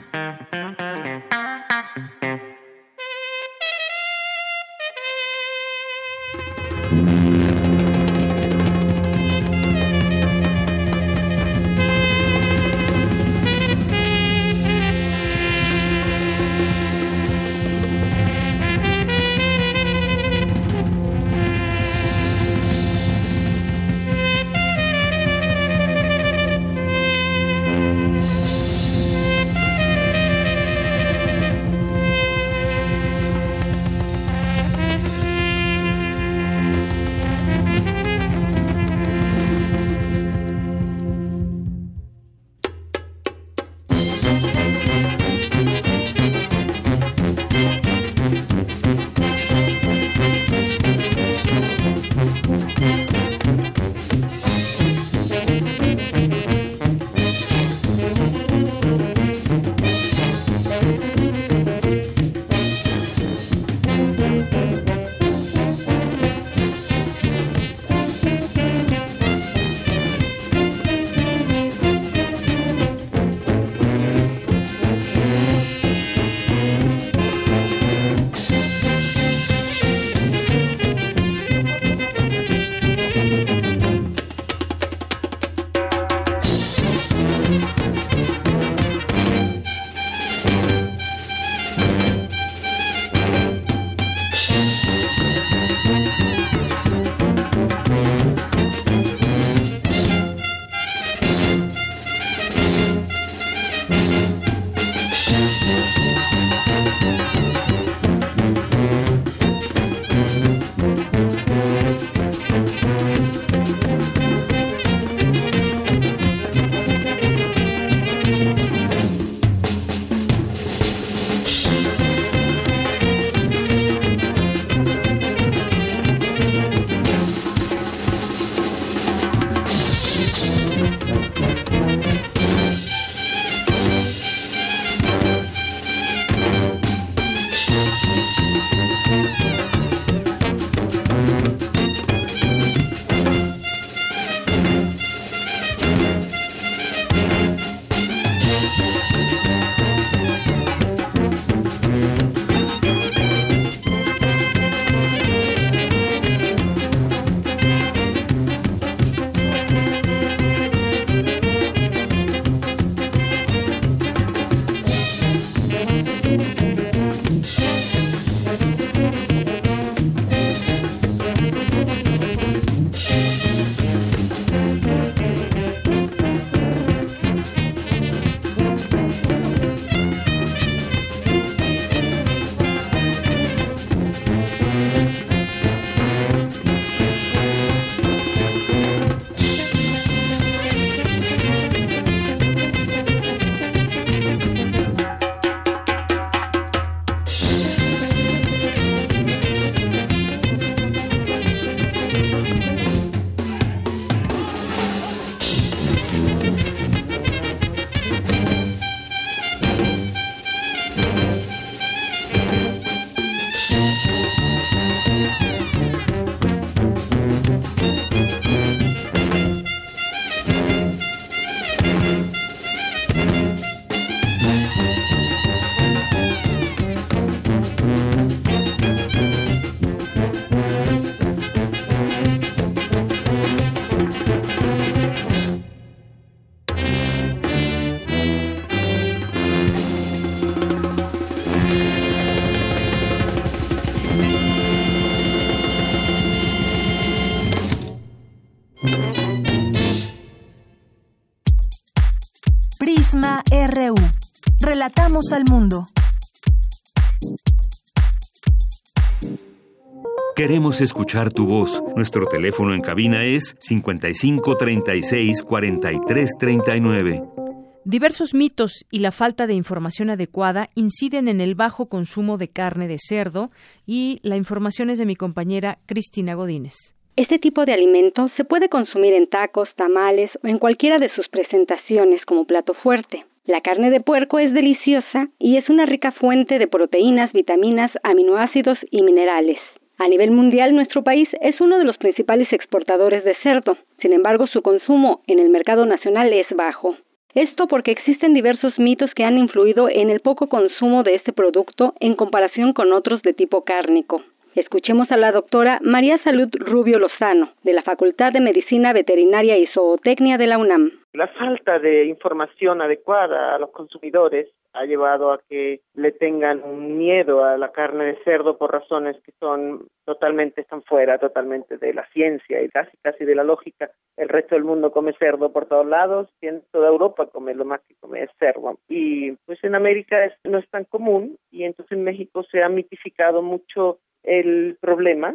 Al mundo. Queremos escuchar tu voz. Nuestro teléfono en cabina es 55 36 43 39. Diversos mitos y la falta de información adecuada inciden en el bajo consumo de carne de cerdo y la información es de mi compañera Cristina Godínez. Este tipo de alimento se puede consumir en tacos, tamales o en cualquiera de sus presentaciones como plato fuerte. La carne de puerco es deliciosa y es una rica fuente de proteínas, vitaminas, aminoácidos y minerales. A nivel mundial, nuestro país es uno de los principales exportadores de cerdo. Sin embargo, su consumo en el mercado nacional es bajo. Esto porque existen diversos mitos que han influido en el poco consumo de este producto en comparación con otros de tipo cárnico. Escuchemos a la doctora María Salud Rubio Lozano, de la Facultad de Medicina Veterinaria y Zootecnia de la UNAM. La falta de información adecuada a los consumidores ha llevado a que le tengan un miedo a la carne de cerdo por razones que son totalmente están fuera totalmente de la ciencia y casi casi de la lógica. El resto del mundo come cerdo por todos lados, y en toda Europa come lo más que come es cerdo. Y pues en América no es tan común y entonces en México se ha mitificado mucho el problema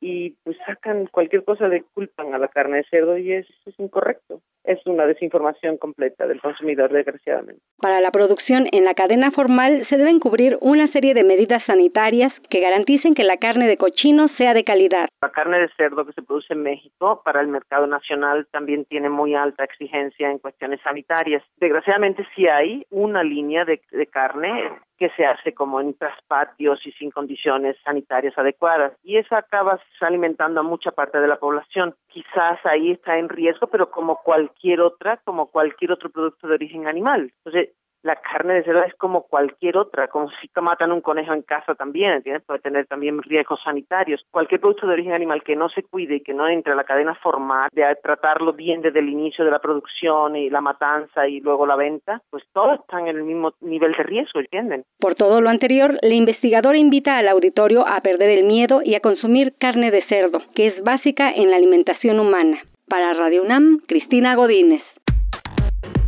y pues sacan cualquier cosa de culpan a la carne de cerdo y es incorrecto. Es una desinformación completa del consumidor, desgraciadamente. Para la producción en la cadena formal se deben cubrir una serie de medidas sanitarias que garanticen que la carne de cochino sea de calidad. La carne de cerdo que se produce en México para el mercado nacional también tiene muy alta exigencia en cuestiones sanitarias. Desgraciadamente sí hay una línea de, de carne que se hace como en traspatios y sin condiciones sanitarias adecuadas. Y eso acaba alimentando a mucha parte de la población. Quizás ahí está en riesgo, pero como cualquier otra, como cualquier otro producto de origen animal. Entonces, la carne de cerdo es como cualquier otra, como si matan un conejo en casa también, ¿entiendes? Puede tener también riesgos sanitarios. Cualquier producto de origen animal que no se cuide y que no entre a la cadena formal, de tratarlo bien desde el inicio de la producción y la matanza y luego la venta, pues todos están en el mismo nivel de riesgo, ¿entienden? Por todo lo anterior, el investigador invita al auditorio a perder el miedo y a consumir carne de cerdo, que es básica en la alimentación humana. Para Radio UNAM, Cristina Godínez.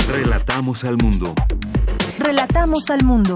Relatamos al mundo. Relatamos al mundo.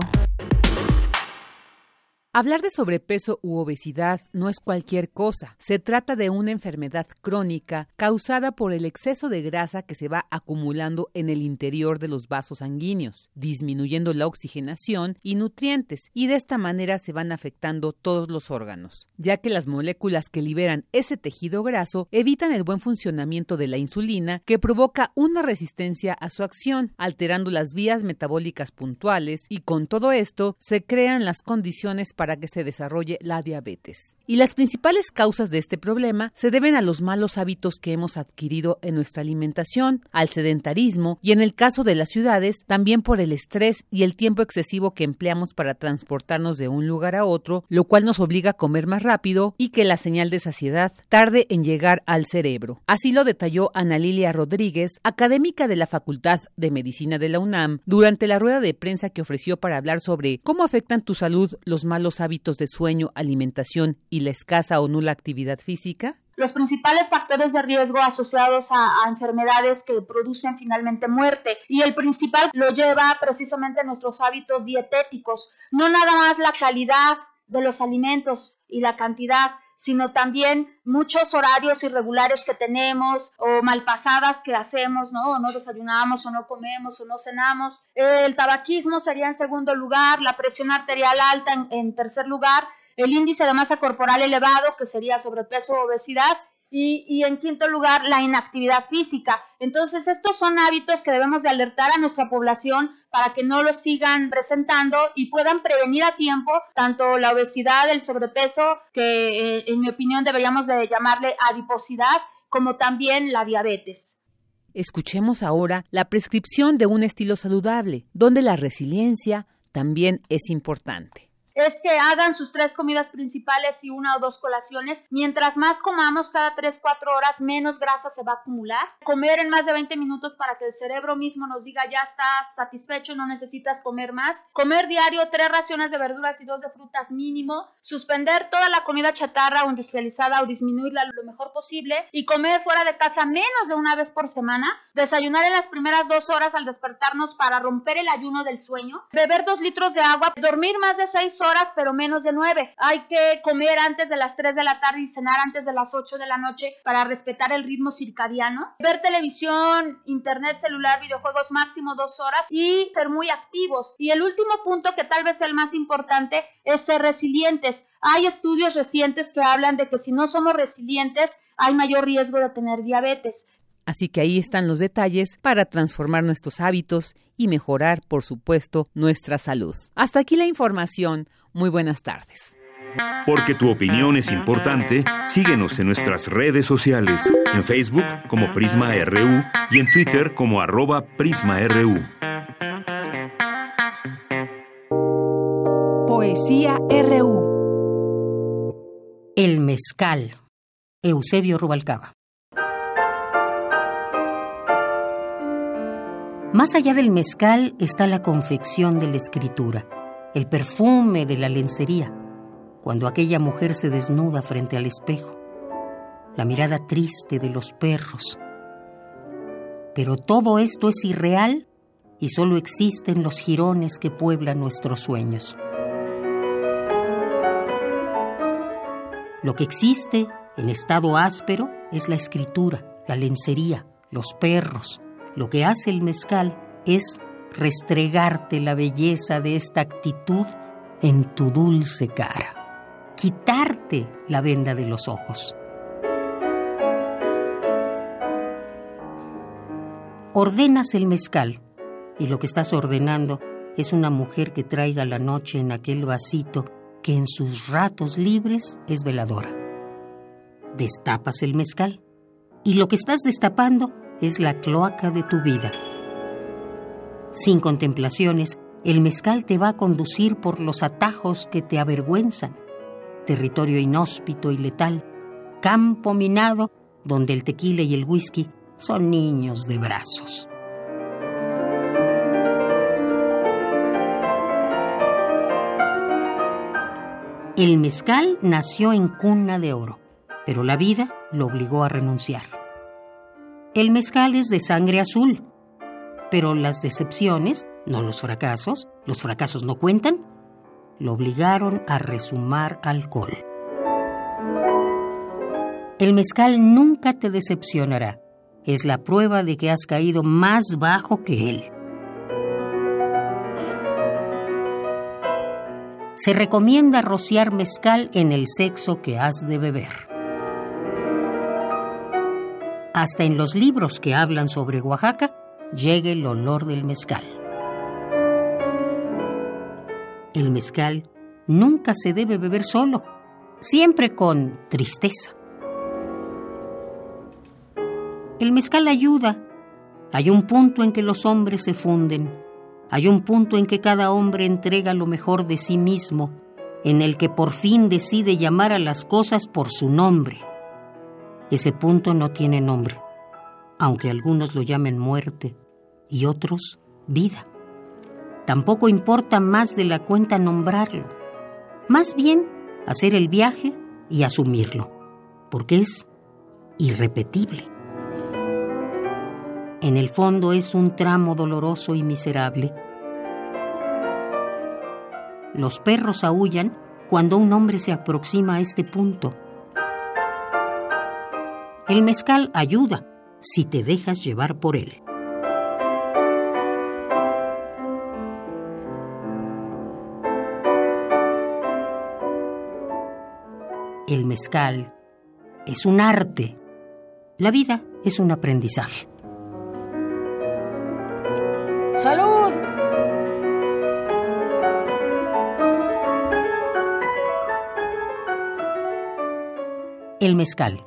Hablar de sobrepeso u obesidad no es cualquier cosa. Se trata de una enfermedad crónica causada por el exceso de grasa que se va acumulando en el interior de los vasos sanguíneos, disminuyendo la oxigenación y nutrientes, y de esta manera se van afectando todos los órganos, ya que las moléculas que liberan ese tejido graso evitan el buen funcionamiento de la insulina que provoca una resistencia a su acción, alterando las vías metabólicas puntuales y con todo esto se crean las condiciones para que se desarrolle la diabetes. Y las principales causas de este problema se deben a los malos hábitos que hemos adquirido en nuestra alimentación, al sedentarismo y en el caso de las ciudades también por el estrés y el tiempo excesivo que empleamos para transportarnos de un lugar a otro, lo cual nos obliga a comer más rápido y que la señal de saciedad tarde en llegar al cerebro. Así lo detalló Ana Lilia Rodríguez, académica de la Facultad de Medicina de la UNAM, durante la rueda de prensa que ofreció para hablar sobre cómo afectan tu salud los malos hábitos de sueño, alimentación y la escasa o nula actividad física? Los principales factores de riesgo asociados a, enfermedades que producen finalmente muerte y el principal lo lleva precisamente nuestros hábitos dietéticos, no nada más la calidad de los alimentos y la cantidad, sino también muchos horarios irregulares que tenemos o malpasadas que hacemos, ¿no? O no desayunamos o no comemos o no cenamos. El tabaquismo sería en segundo lugar, la presión arterial alta en, tercer lugar, el índice de masa corporal elevado, que sería sobrepeso o obesidad, y, en quinto lugar la inactividad física. Entonces estos son hábitos que debemos de alertar a nuestra población para que no los sigan presentando y puedan prevenir a tiempo tanto la obesidad, el sobrepeso, que eh, en mi opinión deberíamos de llamarle adiposidad, como también la diabetes. Escuchemos ahora la prescripción de un estilo saludable, donde la resiliencia también es importante es que hagan sus tres comidas principales y una o dos colaciones. Mientras más comamos cada 3, 4 horas, menos grasa se va a acumular. Comer en más de 20 minutos para que el cerebro mismo nos diga ya estás satisfecho, no necesitas comer más. Comer diario tres raciones de verduras y dos de frutas mínimo. Suspender toda la comida chatarra o industrializada o disminuirla lo mejor posible. Y comer fuera de casa menos de una vez por semana. Desayunar en las primeras dos horas al despertarnos para romper el ayuno del sueño. Beber dos litros de agua. Dormir más de 6 horas, pero menos de nueve. Hay que comer antes de las 3 de la tarde y cenar antes de las 8 de la noche para respetar el ritmo circadiano. Ver televisión, internet, celular, videojuegos máximo dos horas y ser muy activos. Y el último punto, que tal vez el más importante, es ser resilientes. Hay estudios recientes que hablan de que si no somos resilientes, hay mayor riesgo de tener diabetes. Así que ahí están los detalles para transformar nuestros hábitos y mejorar, por supuesto, nuestra salud. Hasta aquí la información. Muy buenas tardes. Porque tu opinión es importante, síguenos en nuestras redes sociales, en Facebook como Prisma RU y en Twitter como arroba PrismaRU. Poesía RU. El mezcal. Eusebio Rubalcaba. Más allá del mezcal está la confección de la escritura, el perfume de la lencería, cuando aquella mujer se desnuda frente al espejo, la mirada triste de los perros. Pero todo esto es irreal y solo existen los jirones que pueblan nuestros sueños. Lo que existe en estado áspero es la escritura, la lencería, los perros, lo que hace el mezcal es restregarte la belleza de esta actitud en tu dulce cara, quitarte la venda de los ojos. Ordenas el mezcal y lo que estás ordenando es una mujer que traiga la noche en aquel vasito que en sus ratos libres es veladora. Destapas el mezcal y lo que estás destapando es la cloaca de tu vida. Sin contemplaciones, el mezcal te va a conducir por los atajos que te avergüenzan, territorio inhóspito y letal, campo minado donde el tequila y el whisky son niños de brazos. El mezcal nació en cuna de oro, pero la vida lo obligó a renunciar. El mezcal es de sangre azul, pero las decepciones, no los fracasos, los fracasos no cuentan, lo obligaron a resumar alcohol. El mezcal nunca te decepcionará. Es la prueba de que has caído más bajo que él. Se recomienda rociar mezcal en el sexo que has de beber. Hasta en los libros que hablan sobre Oaxaca llega el olor del mezcal. El mezcal nunca se debe beber solo, siempre con tristeza. El mezcal ayuda. Hay un punto en que los hombres se funden. Hay un punto en que cada hombre entrega lo mejor de sí mismo, en el que por fin decide llamar a las cosas por su nombre. Ese punto no tiene nombre, aunque algunos lo llamen muerte y otros vida. Tampoco importa más de la cuenta nombrarlo, más bien hacer el viaje y asumirlo, porque es irrepetible. En el fondo es un tramo doloroso y miserable. Los perros aullan cuando un hombre se aproxima a este punto el mezcal ayuda si te dejas llevar por él. El mezcal es un arte La vida es un aprendizaje. ¡Salud! El mezcal,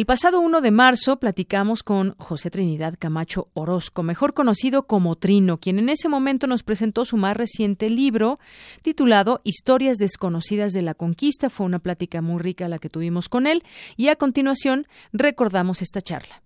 El pasado 1 de marzo platicamos con José Trinidad Camacho Orozco, mejor conocido como Trino, quien en ese momento nos presentó su más reciente libro titulado Historias desconocidas de la conquista. Fue una plática muy rica la que tuvimos con él y a continuación recordamos esta charla.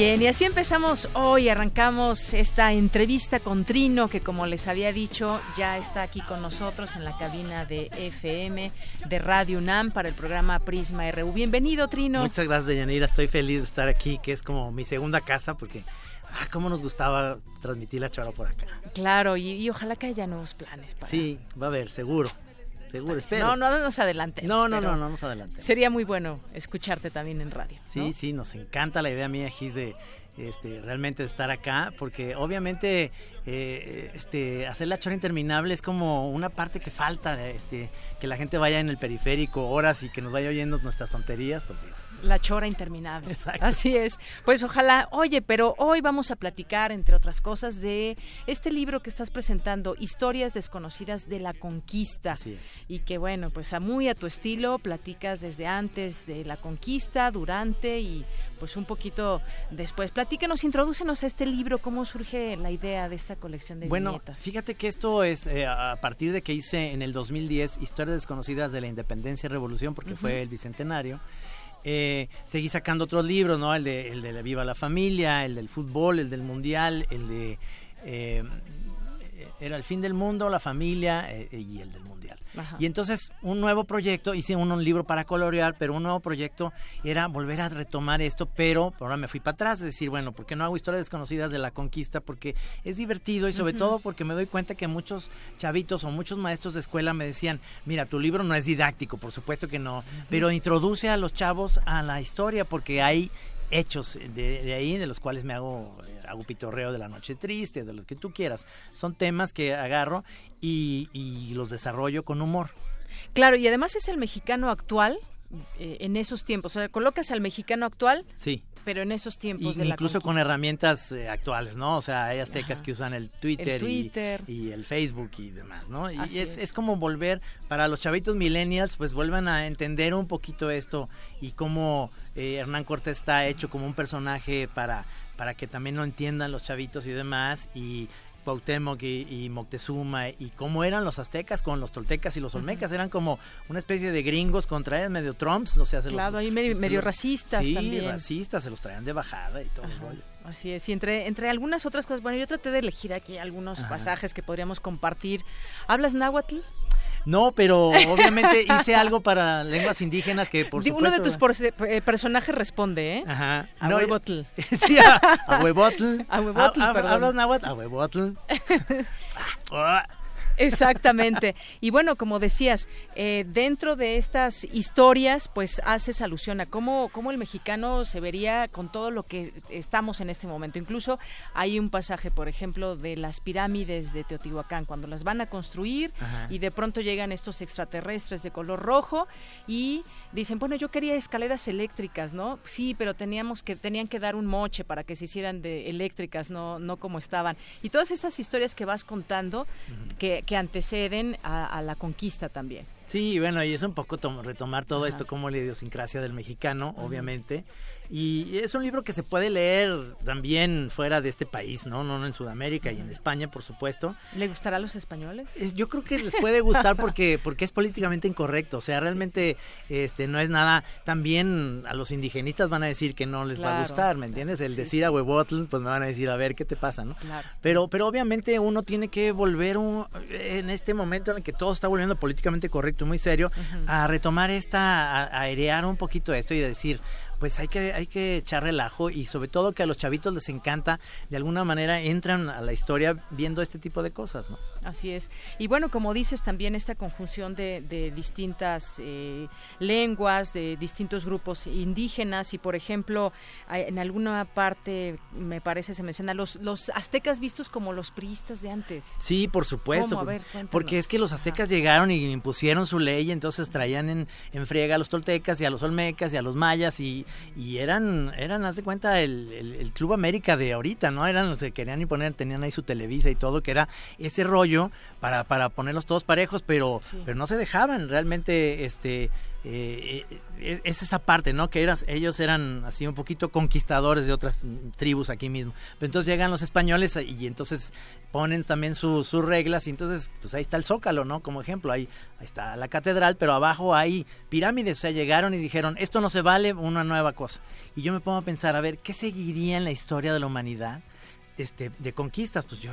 Bien, y así empezamos hoy, arrancamos esta entrevista con Trino, que como les había dicho, ya está aquí con nosotros en la cabina de FM de Radio UNAM para el programa Prisma RU. Bienvenido, Trino. Muchas gracias, Deyanira. Estoy feliz de estar aquí, que es como mi segunda casa, porque, ah, cómo nos gustaba transmitir la chora por acá. Claro, y, y ojalá que haya nuevos planes. Para... Sí, va a haber, seguro. Seguro, espero. No, no nos adelante. No, no, no, no nos adelante. Sería muy bueno escucharte también en radio. Sí, ¿no? sí, nos encanta la idea mía, Gis, de este, realmente de estar acá, porque obviamente eh, este, hacer la chora interminable es como una parte que falta, este, que la gente vaya en el periférico horas y que nos vaya oyendo nuestras tonterías, pues digo. La chora interminable. Así es. Pues ojalá, oye, pero hoy vamos a platicar, entre otras cosas, de este libro que estás presentando, Historias desconocidas de la conquista. Así es. Y que bueno, pues a muy a tu estilo, platicas desde antes de la conquista, durante y pues un poquito después. Platícanos, introdúcenos a este libro, cómo surge la idea de esta colección de Bueno, viñetas. fíjate que esto es eh, a partir de que hice en el 2010 Historias desconocidas de la Independencia y Revolución, porque fue el bicentenario. Eh, seguí sacando otros libros, ¿no? El de, el de la Viva la Familia, el del fútbol, el del Mundial, el de... eh, era el fin del mundo, la familia eh, y el del mundial. Ajá. Y entonces un nuevo proyecto, hice un, un libro para colorear, pero un nuevo proyecto era volver a retomar esto, pero ahora me fui para atrás, decir, bueno, ¿por qué no hago historias desconocidas de la conquista? Porque es divertido y sobre todo porque me doy cuenta que muchos chavitos o muchos maestros de escuela me decían, mira, tu libro no es didáctico, por supuesto que no, pero introduce a los chavos a la historia porque hay hechos de, de ahí de los cuales me hago eh, hago pitorreo de la noche triste de los que tú quieras. Son temas que agarro y, y los desarrollo con humor. Claro, y además es el mexicano actual eh, en esos tiempos. O sea, colocas al mexicano actual, sí pero en esos tiempos y de la incluso con herramientas eh, actuales, ¿no? O sea, hay aztecas Ajá. que usan el Twitter, y- Twitter. Y, el Facebook y demás, ¿no? Y es. es como volver, para los chavitos millennials, pues vuelvan a entender un poquito esto y cómo eh, Hernán Cortés está hecho como un personaje para, para que también lo entiendan los chavitos y demás. Y Cuauhtémoc y, y Moctezuma y cómo eran los aztecas con los toltecas y los olmecas, eran como una especie de gringos contra ellos, medio trumps, o sea, se Claro, los, ahí medio- se medio los- racistas sí, también. racistas, se los traían de bajada y todo el rollo. Así es, y entre, entre algunas otras cosas, bueno, yo traté de elegir aquí algunos Ajá. pasajes que podríamos compartir. ¿Hablas náhuatl? No, pero obviamente hice algo para lenguas indígenas que por supuesto... Uno de tus porce- eh, personajes responde, ¿eh? Ajá. A No, huevotl. [LAUGHS] Sí, a, a huevotl. [LAUGHS] A huevotl, Ah, ah, perdón. ¿Hablas náhuatl? A huevotl. [LAUGHS] Exactamente. Y bueno, como decías, eh, dentro de estas historias, pues haces alusión a cómo, cómo el mexicano se vería con todo lo que estamos en este momento. Incluso hay un pasaje, por ejemplo, de las pirámides de Teotihuacán, cuando las van a construir Ajá. y de pronto llegan estos extraterrestres de color rojo y dicen, bueno, yo quería escaleras eléctricas, ¿no? Sí, pero teníamos que, tenían que dar un moche para que se hicieran de eléctricas, no, no como estaban. Y todas estas historias que vas contando, que, que anteceden a, a la conquista también. Sí, bueno, y es un poco retomar todo esto como la idiosincrasia del mexicano, obviamente. Y es un libro que se puede leer también fuera de este país, ¿no? No, en Sudamérica y en España, por supuesto. ¿Le gustará a los españoles? yo creo que les puede gustar porque, porque es políticamente incorrecto. O sea, realmente este no es nada. También a los indigenistas van a decir que no les va a gustar, ¿me entiendes? El decir a Huevotl, pues me van a decir, a ver, ¿qué te pasa, no? Pero, pero obviamente uno tiene que volver en este momento en el que todo está volviendo políticamente correcto y muy serio, a retomar esta, a airear un poquito esto y decir, pues hay que, hay que echar relajo y sobre todo que a los chavitos les encanta, de alguna manera entran a la historia viendo este tipo de cosas, ¿no? Así es. Y bueno, como dices, también esta conjunción de, de distintas eh, lenguas, de distintos grupos indígenas y, por ejemplo, en alguna parte, me parece, se menciona los, los aztecas vistos como los priistas de antes. Sí, por supuesto. porque es que los aztecas llegaron y impusieron su ley y entonces traían en, en friega a los toltecas y a los olmecas y a los mayas y, y eran, eran, haz de cuenta, el, el, Club América de ahorita, ¿no? Eran los que querían imponer, tenían ahí su Televisa y todo, que era ese rollo para, para ponerlos todos parejos, pero, pero no se dejaban realmente, este, eh, eh, es esa parte, ¿no? Que eras, ellos eran así un poquito conquistadores de otras tribus aquí mismo. Pero entonces llegan los españoles y entonces ponen también sus reglas y entonces pues ahí está el Zócalo, ¿no? Como ejemplo, ahí, ahí está la catedral, pero abajo hay pirámides, o sea, llegaron y dijeron, esto no se vale, una nueva cosa. Y yo me pongo a pensar, a ver, ¿qué seguiría en la historia de la humanidad? Este, de conquistas, pues yo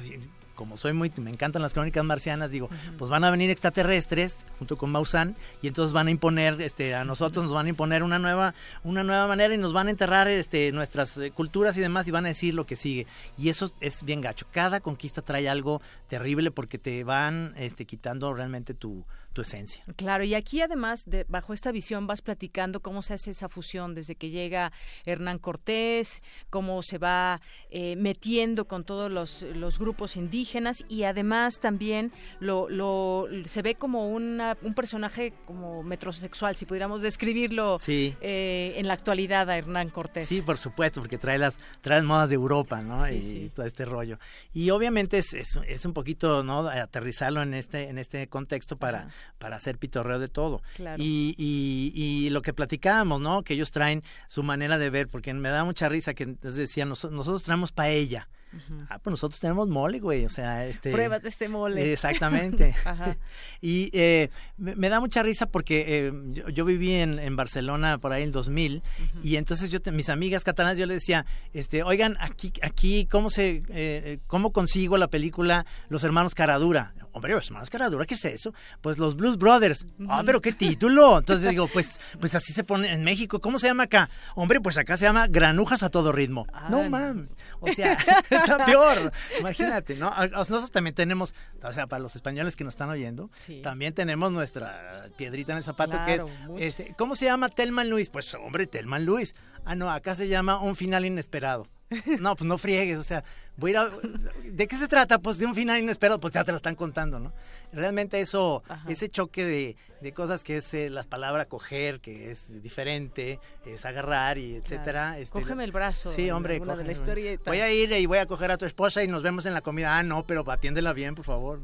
como soy muy, me encantan las crónicas marcianas, digo, pues van a venir extraterrestres junto con Maussan y entonces van a imponer, este, a nosotros nos van a imponer una nueva, una nueva manera y nos van a enterrar, este, nuestras eh, culturas y demás y van a decir lo que sigue. Y eso es bien gacho. Cada conquista trae algo terrible porque te van, este, quitando realmente tu, esencia. Claro, y aquí además, de, bajo esta visión, vas platicando cómo se hace esa fusión desde que llega Hernán Cortés, cómo se va eh, metiendo con todos los, los, grupos indígenas y además también lo, lo se ve como una, un personaje como metrosexual, si pudiéramos describirlo eh, en la actualidad a Hernán Cortés. Sí, por supuesto, porque trae las, trae modas de Europa, ¿no? y todo este rollo. Y obviamente es, es, un poquito, ¿no? Aterrizarlo en este, en este contexto para, para hacer pitorreo de todo. Y, y, y, lo que platicábamos, ¿no? Que ellos traen su manera de ver, porque me da mucha risa que decían, nosotros traemos paella. Ah, pues nosotros tenemos mole, güey, o sea, este... Pruebas de este mole. Exactamente. [LAUGHS] Y eh, me, da mucha risa porque eh, yo, viví en, en, Barcelona por ahí en 2000 y entonces yo, mis amigas catalanas, yo les decía, este, oigan, aquí, aquí, ¿cómo se, eh, cómo consigo la película Los Hermanos Caradura? Hombre, Los Hermanos Caradura, ¿qué es eso? Pues los Blues Brothers. Ah, pero qué título. Entonces digo, pues, pues así se pone en México. ¿Cómo se llama acá? Hombre, pues acá se llama Granujas a todo ritmo. no mames. O sea, [LAUGHS] está [LAUGHS] peor. Imagínate, ¿no? Nosotros también tenemos, o sea, para los españoles que nos están oyendo, también tenemos nuestra piedrita en el zapato que es, este, ¿cómo se llama Telman Luis? Pues, hombre, Telman Luis. Ah, no, acá se llama Un Final Inesperado. [LAUGHS] No, pues no friegues, o sea, voy a ¿De qué se trata? Pues de un final inesperado, pues ya te lo están contando, ¿no? Realmente eso, ese choque de, de cosas que es eh, las palabras coger, que es diferente, es agarrar y etcétera. Este, cógeme el brazo. Sí, hombre, de la historieta. Voy a ir y voy a coger a tu esposa y nos vemos en la comida. Ah, no, pero atiéndela bien, por favor.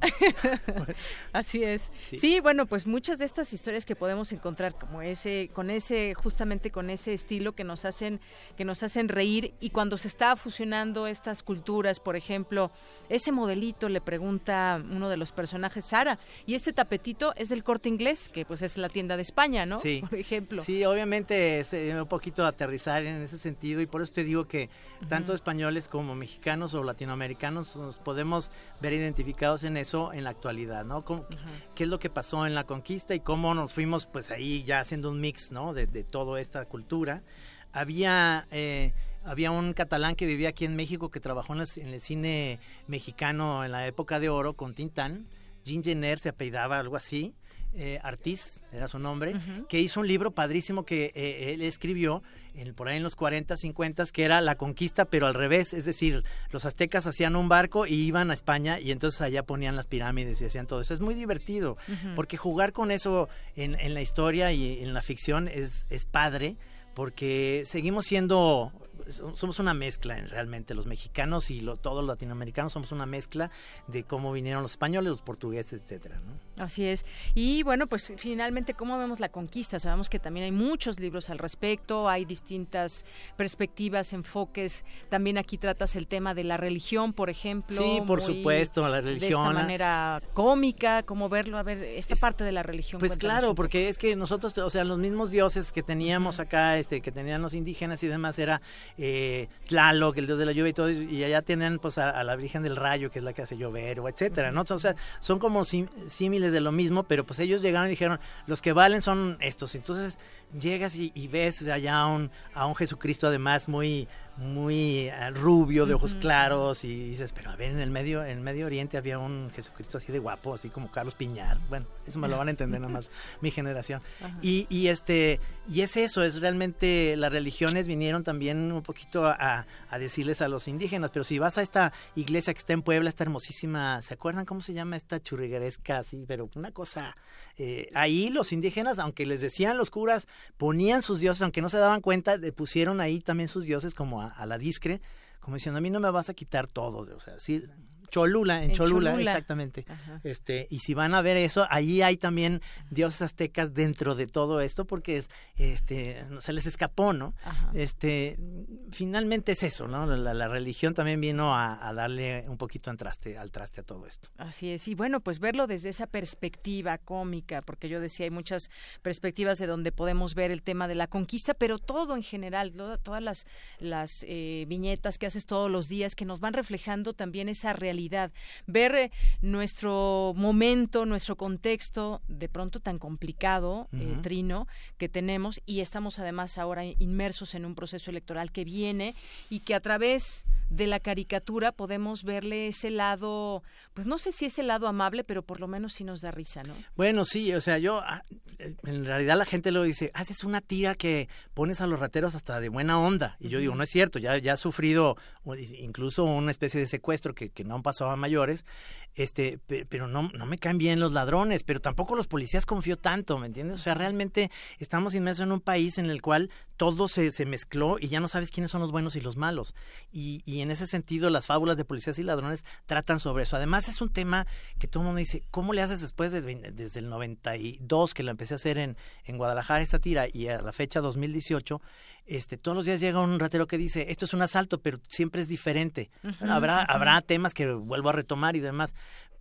[LAUGHS] Así es. Sí. bueno, pues muchas de estas historias que podemos encontrar como ese, con ese, justamente con ese estilo que nos hacen, que nos hacen reír y cuando se está fusionando estas culturas, por ejemplo, ese modelito le pregunta uno de los personajes, Sara, y este tapetito es del corte inglés que pues es la tienda de España, ¿no? Sí. [LAUGHS] Por ejemplo. Sí, obviamente es eh, un poquito aterrizar en ese sentido y por eso te digo que tanto españoles como mexicanos o latinoamericanos nos podemos ver identificados en eso en la actualidad, ¿no? ¿Qué es lo que pasó en la conquista y cómo nos fuimos pues ahí ya haciendo un mix, ¿no? De, toda esta cultura. Había... Eh, había un catalán que vivía aquí en México que trabajó en, el cine mexicano en la época de oro con Tintán. Jean Jenner se apellidaba algo así eh, Artis, era su nombre, que hizo un libro padrísimo que eh, él escribió en, por ahí en los 40, 50, que era La Conquista, pero al revés, es decir, los aztecas hacían un barco y iban a España y entonces allá ponían las pirámides y hacían todo eso. Es muy divertido, porque jugar con eso en, en, la historia y en la ficción es, es padre, porque seguimos siendo somos una mezcla realmente los mexicanos y todos los latinoamericanos somos una mezcla de cómo vinieron los españoles, los portugueses, etcétera, ¿no? Así es. Y bueno, pues finalmente cómo vemos la conquista. Sabemos que también hay muchos libros al respecto, hay distintas perspectivas, enfoques. También aquí tratas el tema de la religión, por ejemplo. Sí, por supuesto, la religión. De esta manera cómica, cómo verlo, a ver esta parte de la religión. Pues claro, porque es que nosotros, o sea, los mismos dioses que teníamos acá, este, que tenían los indígenas y demás, era eh, Tlaloc, el dios de la lluvia y todo, y allá tienen pues a, la Virgen del Rayo, que es la que hace llover, o etcétera, ¿no? O sea, son como símiles de lo mismo, pero pues ellos llegaron y dijeron, los que valen son estos. Entonces llegas y, ves allá a un, a un Jesucristo además muy muy eh, rubio, de ojos claros, y dices, pero a ver, en el medio, en Medio Oriente había un Jesucristo así de guapo, así como Carlos Piñar. Bueno, eso me lo van a entender nada más [LAUGHS] mi generación. Y, y este, y es eso, es realmente las religiones vinieron también un poquito a, a, decirles a los indígenas, pero si vas a esta iglesia que está en Puebla, está hermosísima, ¿se acuerdan cómo se llama esta churrigueresca así? Pero una cosa eh, ahí los indígenas, aunque les decían los curas, ponían sus dioses, aunque no se daban cuenta, le pusieron ahí también sus dioses como a, la discre, como diciendo, a mí no me vas a quitar todo, o sea, sí, Cholula, en, Cholula, exactamente. Este, y si van a ver eso, ahí hay también dioses aztecas dentro de todo esto porque este se les escapó, ¿no? Este, finalmente es eso, ¿no? La, religión también vino a, darle un poquito al traste, al traste a todo esto. Así es. Y bueno, pues verlo desde esa perspectiva cómica, porque yo decía hay muchas perspectivas de donde podemos ver el tema de la conquista, pero todo en general, todas las las eh, viñetas que haces todos los días que nos van reflejando también esa realidad ver eh, nuestro momento, nuestro contexto de pronto tan complicado, eh, Trino, que tenemos y estamos además ahora inmersos en un proceso electoral que viene y que a través de la caricatura podemos verle ese lado, pues no sé si es el lado amable, pero por lo menos sí nos da risa, ¿no? Bueno, sí, o sea, yo, ah, en realidad la gente lo dice, haces una tira que pones a los rateros hasta de buena onda. Y yo digo, no es cierto, ya, ya ha sufrido incluso una especie de secuestro que, que no han pasado a mayores este, pero no, no me caen bien los ladrones, pero tampoco los policías confío tanto, ¿me entiendes? O sea, realmente estamos inmersos en un país en el cual todo se, se mezcló y ya no sabes quiénes son los buenos y los malos. Y, y en ese sentido, las fábulas de policías y ladrones tratan sobre eso. Además, es un tema que todo el mundo dice, ¿cómo le haces después de, desde el 92 que la empecé a hacer en, en Guadalajara esta tira y a la fecha 2018? Este, todos los días llega un ratero que dice, esto es un asalto, pero siempre es diferente. habrá, habrá temas que vuelvo a retomar y demás.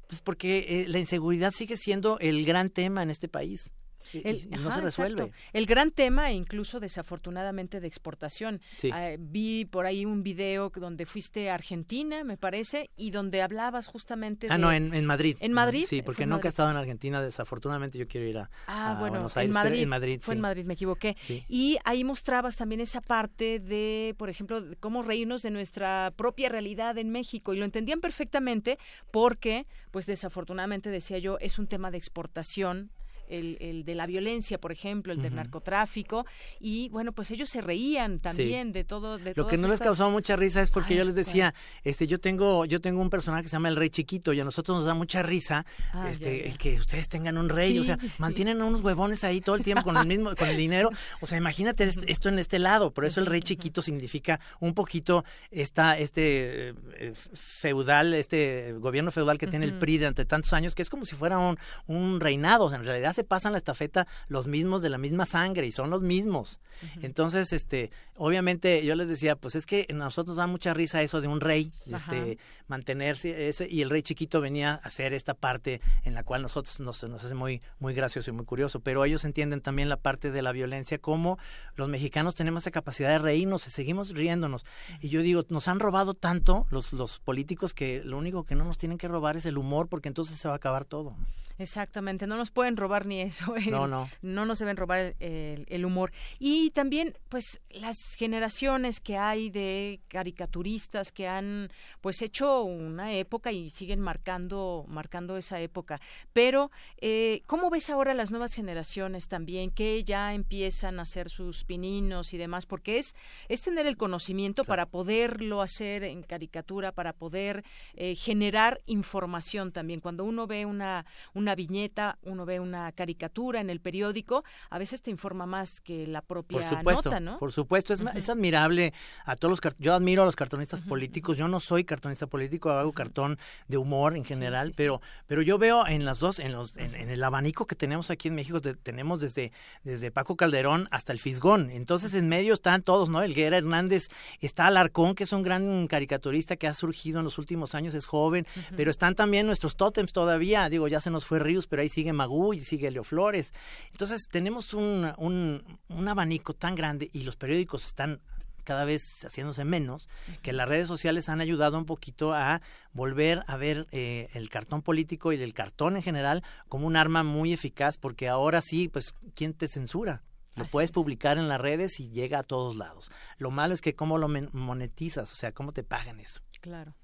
Pues porque eh, la inseguridad sigue siendo el gran tema en este país. El, no se resuelve. El gran tema, incluso desafortunadamente, de exportación. Ah, vi por ahí un video donde fuiste a Argentina, me parece, y donde hablabas justamente Ah, no, en, Madrid. ¿En Madrid? Sí, porque nunca he estado en Argentina, desafortunadamente yo quiero ir a, ah, bueno, Buenos Aires. En Madrid, en Madrid fue en Madrid, me equivoqué. Y ahí mostrabas también esa parte de, por ejemplo, cómo reírnos de nuestra propia realidad en México. Y lo entendían perfectamente porque, pues desafortunadamente, decía yo, es un tema de exportación el, de la violencia, por ejemplo, el del narcotráfico, y bueno, pues ellos se reían también de todo. De Lo que no les causó mucha risa es porque yo les decía, este, yo tengo, yo tengo un personaje que se llama el Rey Chiquito y a nosotros nos da mucha risa, ah, este, el que ustedes tengan un rey, o sea, mantienen unos huevones ahí todo el tiempo con el mismo, con el dinero, o sea, imagínate esto en este lado, por eso el Rey Chiquito significa un poquito esta, este eh, feudal, este gobierno feudal que tiene el PRI durante tantos años, que es como si fuera un, un reinado, o sea, en realidad se pasan la estafeta los mismos de la misma sangre y son los mismos. Entonces, este, obviamente yo les decía, pues es que a nosotros da mucha risa eso de un rey, este, mantenerse ese, y el rey chiquito venía a hacer esta parte en la cual nosotros nos, nos hace muy, muy gracioso y muy curioso, pero ellos entienden también la parte de la violencia, como los mexicanos tenemos esa capacidad de reírnos y seguimos riéndonos. Y yo digo, nos han robado tanto los, los políticos que lo único que no nos tienen que robar es el humor, porque entonces se va a acabar todo. Exactamente, no nos pueden robar ni eso. [LAUGHS] no, no. No nos deben robar el, humor. Y también, pues, las generaciones que hay de caricaturistas que han, pues, hecho una época y siguen marcando, marcando esa época. Pero, eh, ¿cómo ves ahora las nuevas generaciones también que ya empiezan a hacer sus pininos y demás? Porque es, es tener el conocimiento para poderlo hacer en caricatura, para poder eh, generar información también. Cuando uno ve una, una una viñeta, uno ve una caricatura en el periódico, a veces te informa más que la propia por supuesto, nota, ¿no? Por supuesto, es, es admirable a todos los yo admiro a los cartonistas políticos, yo no soy cartonista político, hago cartón de humor en general, pero pero yo veo en las dos en los en, el abanico que tenemos aquí en México tenemos desde desde Paco Calderón hasta el Fisgón. Entonces en medio están todos, ¿no? Elguera Hernández, está Alarcón, que es un gran caricaturista que ha surgido en los últimos años, es joven, pero están también nuestros tótems todavía, digo, ya se nos fue Ríos, pero ahí sigue Magú y sigue Leo Flores. Entonces tenemos un, un, un abanico tan grande y los periódicos están cada vez haciéndose menos, que las redes sociales han ayudado un poquito a volver a ver eh, el cartón político y el cartón en general como un arma muy eficaz, porque ahora sí, pues, ¿quién te censura? Lo puedes publicar en las redes y llega a todos lados. Lo malo es que cómo lo monetizas, o sea, cómo te pagan eso. Claro.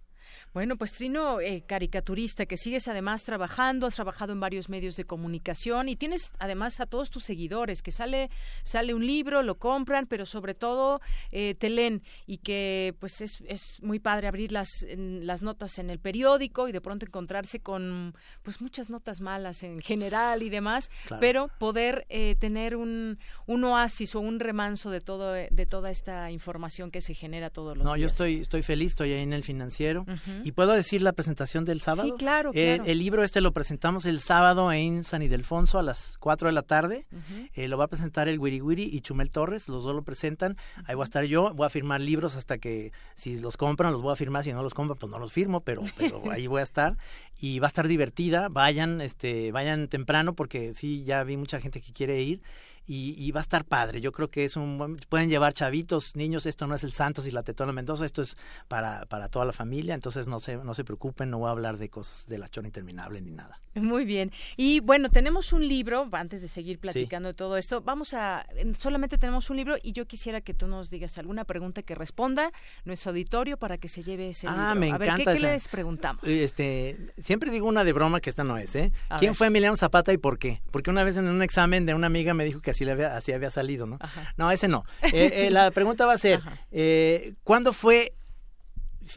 Bueno, pues Trino, eh, caricaturista, que sigues además trabajando, has trabajado en varios medios de comunicación y tienes además a todos tus seguidores, que sale, sale un libro, lo compran, pero sobre todo eh, te leen y que pues es, es muy padre abrir las, las notas en el periódico y de pronto encontrarse con pues muchas notas malas en general y demás, pero poder eh, tener un, un oasis o un remanso de todo de toda esta información que se genera todos los días. No, yo estoy, estoy feliz, estoy ahí en el financiero. ¿Y puedo decir la presentación del sábado? Sí, claro, eh, el libro este lo presentamos el sábado en San Ildefonso a las 4 de la tarde. Eh, lo va a presentar el Wiri Wiri y Chumel Torres, los dos lo presentan. Ahí voy a estar yo, voy a firmar libros hasta que si los compran los voy a firmar, si no los compran pues no los firmo, pero, pero [LAUGHS] ahí voy a estar. Y va a estar divertida, vayan, este, vayan temprano porque sí, ya vi mucha gente que quiere ir y, va a estar padre. Yo creo que es un pueden llevar chavitos, niños, esto no es el Santos y la Tetona Mendoza, esto es para, para toda la familia, entonces no se, no se preocupen, no voy a hablar de cosas de la chona interminable ni nada. Muy bien. Y bueno, tenemos un libro, antes de seguir platicando de todo esto, vamos a, solamente tenemos un libro y yo quisiera que tú nos digas alguna pregunta que responda nuestro auditorio para que se lleve ese ah, libro. Me a ver, ¿qué, les preguntamos? Este, siempre digo una de broma que esta no es, ¿eh? ¿Quién fue Emiliano Zapata y por qué? Porque una vez en un examen de una amiga me dijo que así, le había, así había salido, ¿no? No, ese no. Eh, eh, la [LAUGHS] pregunta va a ser, eh, ¿cuándo fue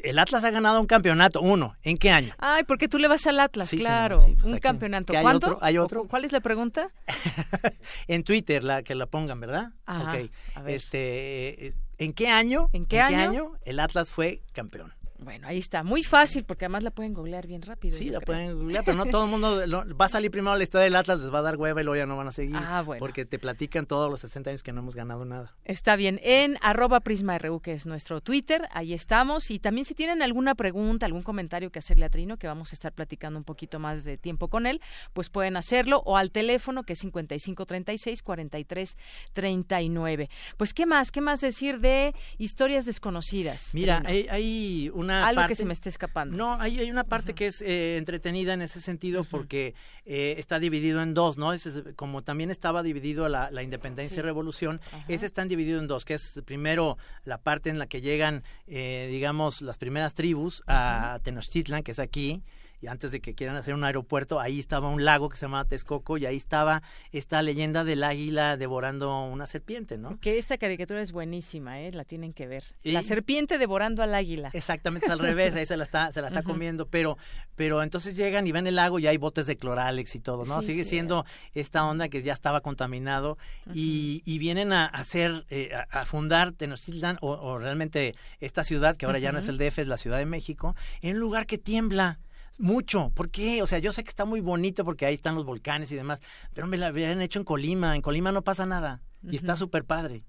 el Atlas ha ganado un campeonato, uno. ¿En qué año? Ay, porque tú le vas al Atlas, claro. Pues un campeonato. Hay. Otro, ¿Hay otro? ¿Cuál es la pregunta? [LAUGHS] en Twitter, la que la pongan, ¿verdad? Ajá, ok. Este, ¿En qué año? ¿En qué, año? qué año el Atlas fue campeón? Bueno, ahí está, muy fácil porque además la pueden googlear bien rápido. Sí, la pueden googlear, pero no todo el mundo va a salir primero la historia del Atlas, les va a dar hueva y luego ya no van a seguir. Ah, bueno. Porque te platican todos los 60 años que no hemos ganado nada. Está bien, en arroba prisma.ru, que es nuestro Twitter, ahí estamos. Y también si tienen alguna pregunta, algún comentario que hacerle a Trino, que vamos a estar platicando un poquito más de tiempo con él, pues pueden hacerlo o al teléfono que es 5536 4339. Pues, ¿qué más? ¿Qué más decir de historias desconocidas? Mira, hay, hay, una Algo parte... que se me esté escapando. No, hay, hay una parte que es eh, entretenida en ese sentido porque eh, está dividido en dos, ¿no? Es, como también estaba dividido la, la independencia y revolución, ese están dividido en dos, que es primero la parte en la que llegan, eh, digamos, las primeras tribus a Tenochtitlan, que es aquí, y antes de que quieran hacer un aeropuerto, ahí estaba un lago que se llama Texcoco y ahí estaba esta leyenda del águila devorando una serpiente, ¿no? Que esta caricatura es buenísima, ¿eh? La tienen que ver. La serpiente devorando al águila. Exactamente, al revés, ahí se la está, se la está comiendo, pero, pero entonces llegan y ven el lago y hay botes de cloralex y todo, ¿no? Sigue siendo esta onda que ya estaba contaminado y, y, vienen a hacer, eh, a, fundar Tenochtitlan o, o, realmente esta ciudad, que ahora ya no es el DF, es la Ciudad de México, en un lugar que tiembla mucho. ¿Por qué? O sea, yo sé que está muy bonito porque ahí están los volcanes y demás, pero me la habían hecho en Colima. En Colima no pasa nada y está súper padre.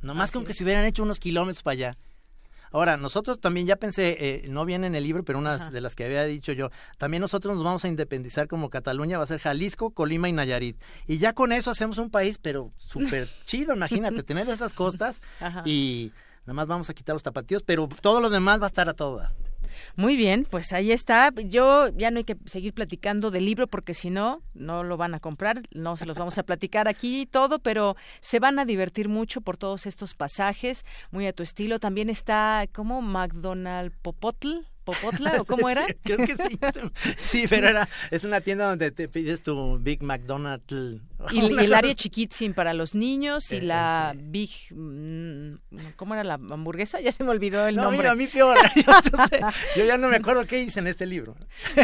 Nomás como que se hubieran hecho unos kilómetros para allá. Ahora, nosotros también ya pensé, eh, no viene en el libro, pero una de las que había dicho yo, también nosotros nos vamos a independizar como Cataluña, va a ser Jalisco, Colima y Nayarit. Y ya con eso hacemos un país, pero súper [LAUGHS] chido, imagínate, tener esas costas y nada más vamos a quitar los tapatíos, pero todo lo demás va a estar a toda. Muy bien, pues ahí está. Yo ya no hay que seguir platicando del libro porque si no, no lo van a comprar, no se los vamos a platicar aquí y todo, pero se van a divertir mucho por todos estos pasajes, muy a tu estilo. También está como McDonald Popotl. ¿Popotla o cómo [LAUGHS] era? creo que sí. [LAUGHS] Sí, pero era, es una tienda donde te pides tu Big McDonald's [LAUGHS] Y, el área chiquitzin para los niños y Eh, la Big... mm, ¿Cómo era la hamburguesa? [LAUGHS] Ya se me olvidó el No, nombre. mira, a mí peor. [LAUGHS] Yo, ya no me acuerdo qué hice en este libro.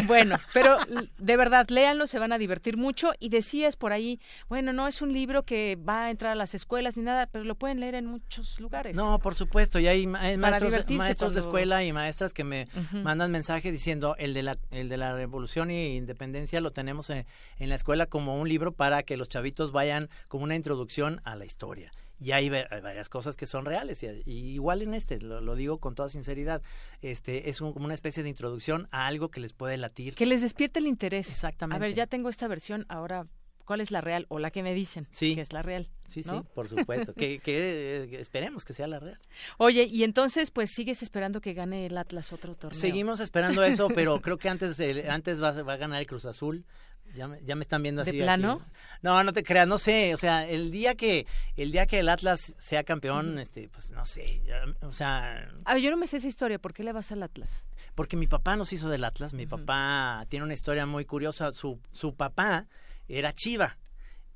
Bueno, pero de verdad, léanlo, se van a divertir mucho. Y decías por ahí, bueno, no es un libro que va a entrar a las escuelas ni nada, pero lo pueden leer en muchos lugares. No, por supuesto, y hay, ma- Para maestros, de- escuela y maestras que me mandan mensaje diciendo el de la el de la revolución y independencia lo tenemos en, en la escuela como un libro para que los chavitos vayan como una introducción a la historia. Y hay, hay varias cosas que son reales, y, y igual en este, lo, lo digo con toda sinceridad, este es un- como una especie de introducción a algo que les puede latir. Que les despierte el interés. Exactamente. A ver, ya tengo esta versión, ahora, ¿cuál es la real? O la que me dicen Sí. que es la real. Sí, ¿no? sí, por supuesto. que, que, eh, esperemos que sea la real. [LAUGHS] Oye, y entonces, pues sigues esperando que gane el Atlas otro torneo. Seguimos esperando eso, pero creo que antes el- antes va, va a ganar el Cruz Azul. Ya me, ya me están viendo ¿De así. plano? aquí. No, no te creas, no sé, o sea, el día que el día que el Atlas sea campeón, este, pues no sé, o sea, A ver, yo no me sé esa historia, ¿por qué le vas al Atlas? porque mi papá nos hizo del Atlas, mi papá tiene una historia muy curiosa, su su papá era Chiva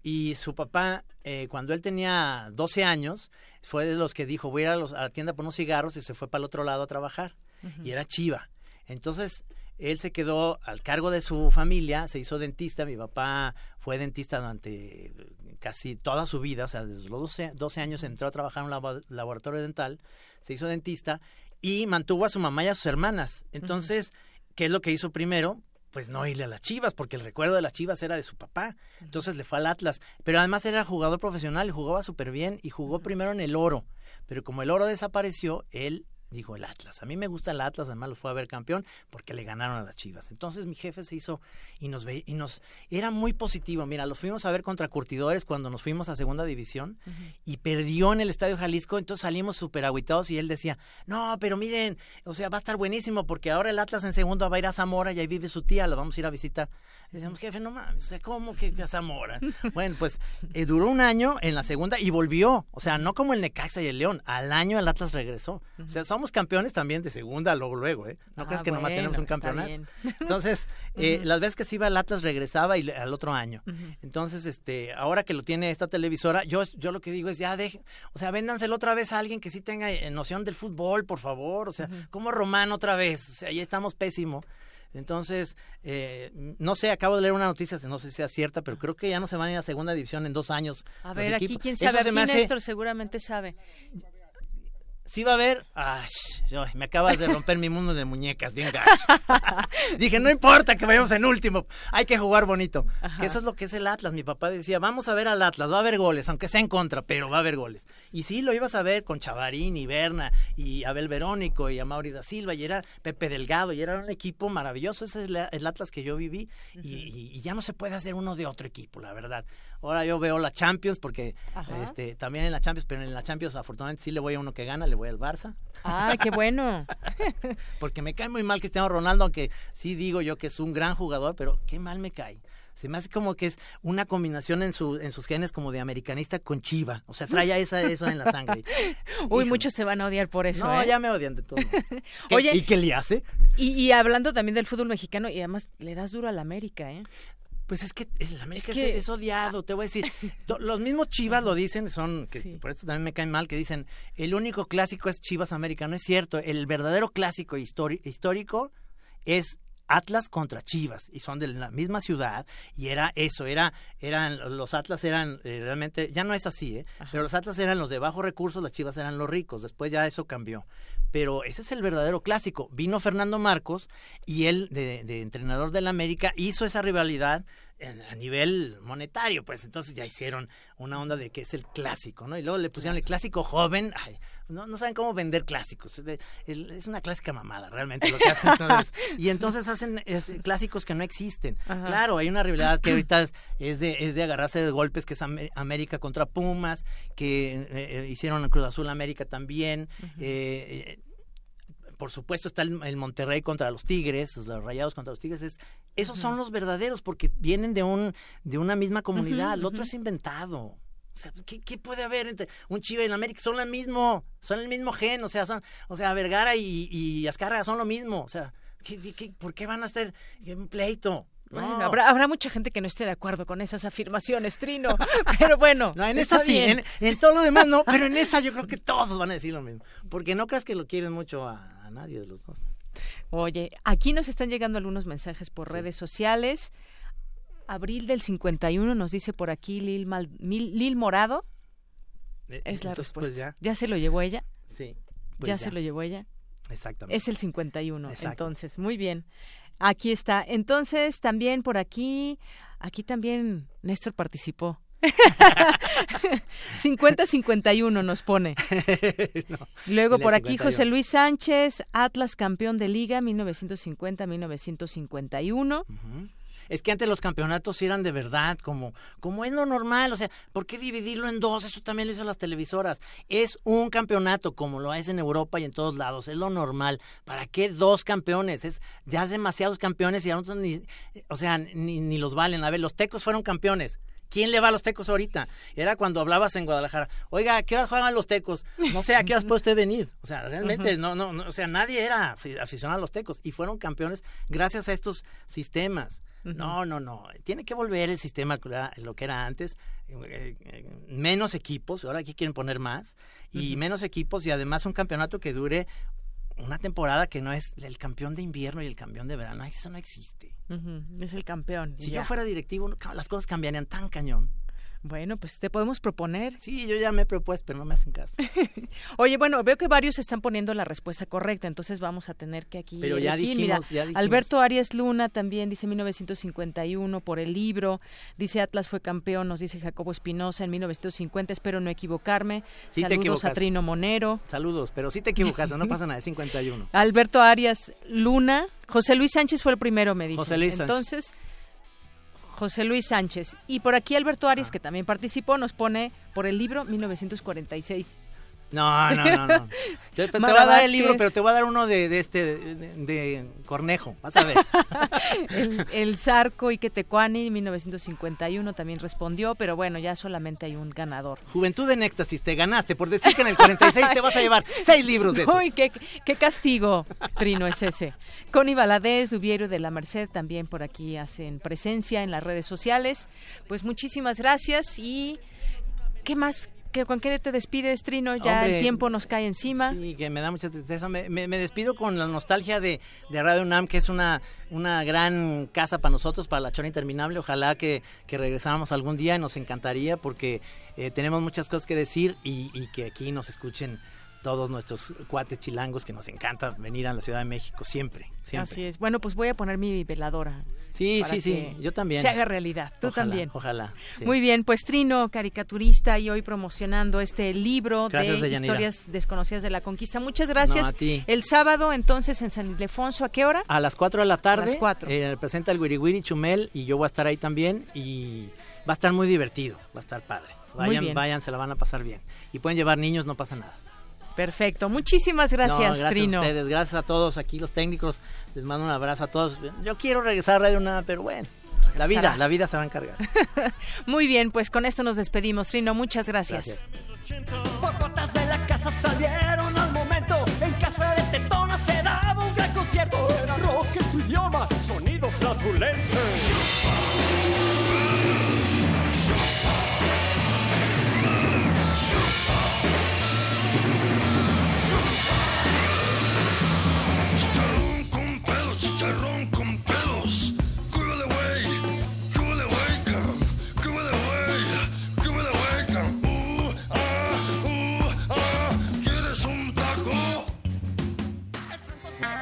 y su papá eh, cuando él tenía 12 años fue de los que dijo, voy a ir a, los- a la tienda por unos cigarros y se fue para el otro lado a trabajar y era Chiva. Entonces, él se quedó al cargo de su familia, se hizo dentista, mi papá fue dentista durante casi toda su vida, o sea, desde los 12, 12 años entró a trabajar en un labo- laboratorio dental, se hizo dentista y mantuvo a su mamá y a sus hermanas. Entonces, ¿qué es lo que hizo primero? Pues no irle a las Chivas, porque el recuerdo de las Chivas era de su papá. Entonces le fue al Atlas. Pero además era jugador profesional y jugaba súper bien y jugó primero en el Oro. Pero como el Oro desapareció, él dijo el Atlas. A mí me gusta el Atlas, además lo fue a ver campeón porque le ganaron a las Chivas. Entonces mi jefe se hizo y nos ve y nos era muy positivo. Mira, los fuimos a ver contra Curtidores cuando nos fuimos a Segunda División y perdió en el Estadio Jalisco, entonces salimos súper agüitados y él decía, no, pero miren, o sea, va a estar buenísimo porque ahora el Atlas en segundo va a ir a Zamora y ahí vive su tía, la vamos a ir a visitar. Y decíamos, jefe, no mames, o sea, ¿cómo que a Zamora? bueno, pues eh, duró un año en la segunda y volvió, o sea, no como el Necaxa y el León, al año el Atlas regresó. O sea, somos campeones también de segunda, luego, luego, ¿eh? No Ah, crees que nomás bueno, tenemos un campeonato. [LAUGHS] Entonces, eh, las veces que se iba el Atlas regresaba y al otro año. Entonces, este, ahora que lo tiene esta televisora, yo, yo lo que digo es ya deje, o sea, véndanselo otra vez a alguien que sí tenga eh, noción del fútbol, por favor. O sea, como Román otra vez, o sea, ahí estamos pésimo. Entonces, eh, no sé, acabo de leer una noticia, no sé si sea cierta, pero creo que ya no se van a ir a segunda división en dos años. A ver, aquí equipos. quién sabe, aquí me hace- Néstor seguramente sabe. Sí va a haber. Ay, me acabas de romper mi mundo de muñecas, bien gacho. [LAUGHS] Dije, no importa que vayamos en último, hay que jugar bonito. Que eso es lo que es el Atlas. Mi papá decía, vamos a ver al Atlas, va a haber goles, aunque sea en contra, pero va a haber goles. Y sí, lo ibas a ver con Chavarín y Berna y Abel Verónico y Amaury da Silva y era Pepe Delgado y era un equipo maravilloso. Ese es el, el Atlas que yo viví y, y- y ya no se puede hacer uno de otro equipo, la verdad. Ahora yo veo la Champions porque Ajá. este también en la Champions, pero en la Champions afortunadamente sí le voy a uno que gana, le voy al Barça. Ah, qué bueno. [LAUGHS] Porque me cae muy mal Cristiano Ronaldo, aunque sí digo yo que es un gran jugador, pero qué mal me cae. Se me hace como que es una combinación en, su, en sus genes como de americanista con chiva. O sea, trae esa, eso en la sangre. [LAUGHS] Uy, muchos te van a odiar por eso, no, ¿eh? ya me odian de todo. [LAUGHS] ¿Qué- Oye, ¿Y qué le hace? Y, y hablando también del fútbol mexicano, y además le das duro a la América, ¿eh? Pues es que el América Es es, que- es odiado, te voy a decir. [LAUGHS] Los mismos Chivas lo dicen, son, que por esto también me caen mal, que dicen, el único clásico es Chivas América. No es cierto, el verdadero clásico histórico es Atlas contra Chivas y son de la misma ciudad y era eso, era eran los Atlas eran eh, realmente ya no es así, ¿eh? pero los Atlas eran los de bajos recursos, las Chivas eran los ricos, después ya eso cambió. Pero ese es el verdadero clásico. Vino Fernando Marcos y él de, de entrenador del América hizo esa rivalidad a nivel monetario, pues entonces ya hicieron una onda de que es el clásico, ¿no? Y luego le pusieron el clásico joven, ay, no, no saben cómo vender clásicos, es una clásica mamada realmente lo que hacen. [LAUGHS] entonces. y entonces hacen es, clásicos que no existen. Ajá. Claro, hay una rivalidad que [CLEARS THROAT] ahorita es, es de, es de agarrarse de golpes, que es Amé- América contra Pumas, que eh, eh, hicieron Cruz Azul América también. eh, eh, por supuesto está el, el Monterrey contra los Tigres, los Rayados contra los Tigres, es, esos son los verdaderos porque vienen de un de una misma comunidad, el otro es inventado. O sea, ¿qué, qué puede haber entre un Chiva y el América? Son el mismo, son el mismo gen, o sea, son, o sea, Vergara y, y Azcárraga son lo mismo, o sea, ¿qué, por qué van a hacer un pleito? Bueno, habrá, habrá mucha gente que no esté de acuerdo con esas afirmaciones, Trino, [LAUGHS] pero bueno. No, en esa sí, en, todo lo demás no, pero en esa yo creo que todos van a decir lo mismo, porque no creas que lo quieren mucho a, nadie de los dos. Oye, aquí nos están llegando algunos mensajes por redes sociales. Abril del 51 nos dice por aquí Lil, Lil Morado. Eh, es la pues, respuesta. ya. ya. se lo llevó ella? Sí. Pues ya, se lo llevó ella. Exactamente. Es el 51, entonces, muy bien. Aquí está. Entonces, también por aquí, aquí también Néstor participó. [LAUGHS] 50-51 nos pone. [LAUGHS] Luego por aquí José Luis Sánchez, Atlas campeón de liga 1950-1951 es que antes los campeonatos eran de verdad, como, como es lo normal, o sea, ¿por qué dividirlo en dos? Eso también lo hizo las televisoras. Es un campeonato, como lo es en Europa y en todos lados, es lo normal. ¿Para qué dos campeones? Es ya demasiados campeones y a nosotros ni, o sea, ni, ni los valen. A ver, los tecos fueron campeones. ¿Quién le va a los tecos ahorita? Era cuando hablabas en Guadalajara. Oiga, ¿a qué horas juegan los tecos? No sé, ¿a qué horas puede usted venir? O sea, realmente, no, no, no, o sea, nadie era aficionado a los tecos y fueron campeones gracias a estos sistemas. No, no, no. Tiene que volver el sistema lo que era antes. Eh, eh, menos equipos, ahora aquí quieren poner más. Y menos equipos y además un campeonato que dure una temporada que no es el campeón de invierno y el campeón de verano. Eso no existe. Es el campeón. Si yo fuera directivo, las cosas cambiarían tan cañón. Bueno, pues te podemos proponer. Sí, yo ya me he propuesto, pero no me hacen caso. [LAUGHS] Oye, bueno, veo que varios están poniendo la respuesta correcta, entonces vamos a tener que aquí. Pero ya dijimos, ya dijimos. Alberto Arias Luna también dice 1951 por el libro. Dice Atlas fue campeón, nos dice Jacobo Espinosa en 1950, espero no equivocarme. Saludos a Trino Monero. Saludos, pero sí te equivocas, no pasa nada, es 51. [LAUGHS] Alberto Arias Luna. José Luis Sánchez fue el primero, me dice. José Luis Sánchez. Entonces. José Luis Sánchez. Y por aquí Alberto Arias, ah. que también participó, nos pone por el libro 1946. No, no, no, no. [LAUGHS] Te, te voy a dar el libro, pero te voy a dar uno de, este, de, Cornejo, vas a ver. [LAUGHS] el, el Zarco Iquetecuani, 1951, también respondió, pero bueno, ya solamente hay un ganador. Juventud en éxtasis, te ganaste por decir que en el 46 te vas a llevar [LAUGHS] seis libros de eso. Uy, qué, qué castigo, Trino, es ese. Connie Valadez, Dubiero de la Merced, también por aquí hacen presencia en las redes sociales. Pues muchísimas gracias y... ¿Qué más que ¿Con qué te despides, Trino? Ya el tiempo nos cae encima. Sí, que me da mucha tristeza. Me, despido con la nostalgia de, de, Radio UNAM, que es una, una gran casa para nosotros, para la Chora Interminable. Ojalá que, que regresáramos algún día y nos encantaría porque eh, tenemos muchas cosas que decir y, y que aquí nos escuchen todos nuestros cuates chilangos que nos encanta venir a la Ciudad de México siempre, siempre. Así es. Bueno, pues voy a poner mi veladora. Sí, sí, sí, yo también. Se haga realidad, tú también. Ojalá. Muy bien, pues Trino, caricaturista y hoy promocionando este libro de historias desconocidas de la conquista. Muchas gracias. El sábado entonces en San Ildefonso, ¿a qué hora? A las 4 de la tarde. A las 4. Eh, presenta el Wiri Chumel y yo voy a estar ahí también y va a estar muy divertido, va a estar padre. Vayan, vayan, se la van a pasar bien. Y pueden llevar niños, no pasa nada. Perfecto, muchísimas gracias, gracias Trino. A ustedes, gracias a todos aquí los técnicos, les mando un abrazo a todos. Yo quiero regresar a Radio Nada, pero bueno, la vida, la vida se va a encargar. [LAUGHS] Muy bien, pues con esto nos despedimos, Trino, muchas gracias. gracias. de la casa salieron al momento, en casa de Tetona se daba un gran concierto, era rock en tu idioma, sonido flatulento.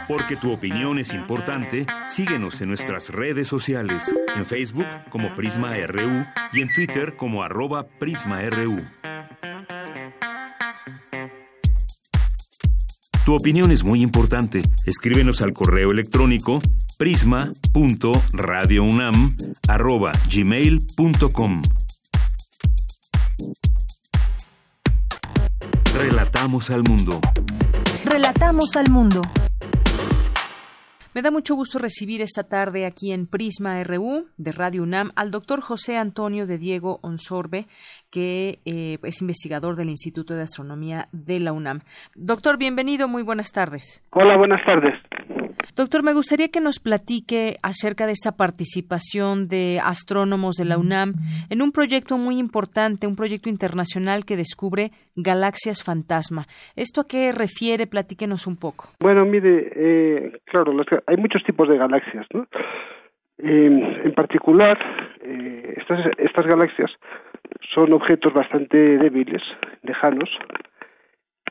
Porque tu opinión es importante, síguenos en nuestras redes sociales, en Facebook como Prisma RU y en Twitter como arroba PrismaRU. Tu opinión es muy importante. Escríbenos al correo electrónico prisma.radiounam@gmail.com. Relatamos al mundo. Relatamos al mundo. Me da mucho gusto recibir esta tarde aquí en Prisma RU de Radio UNAM al doctor José Antonio de Diego Onsorbe, que eh, es investigador del Instituto de Astronomía de la UNAM. Doctor, bienvenido, muy buenas tardes. Hola, buenas tardes. Doctor, me gustaría que nos platique acerca de esta participación de astrónomos de la UNAM en un proyecto muy importante, un proyecto internacional que descubre galaxias fantasma. ¿Esto a qué refiere? Platíquenos un poco. Bueno, mire, eh, claro, hay muchos tipos de galaxias, ¿no? Eh, en particular, eh, estas, estas galaxias son objetos bastante débiles, lejanos,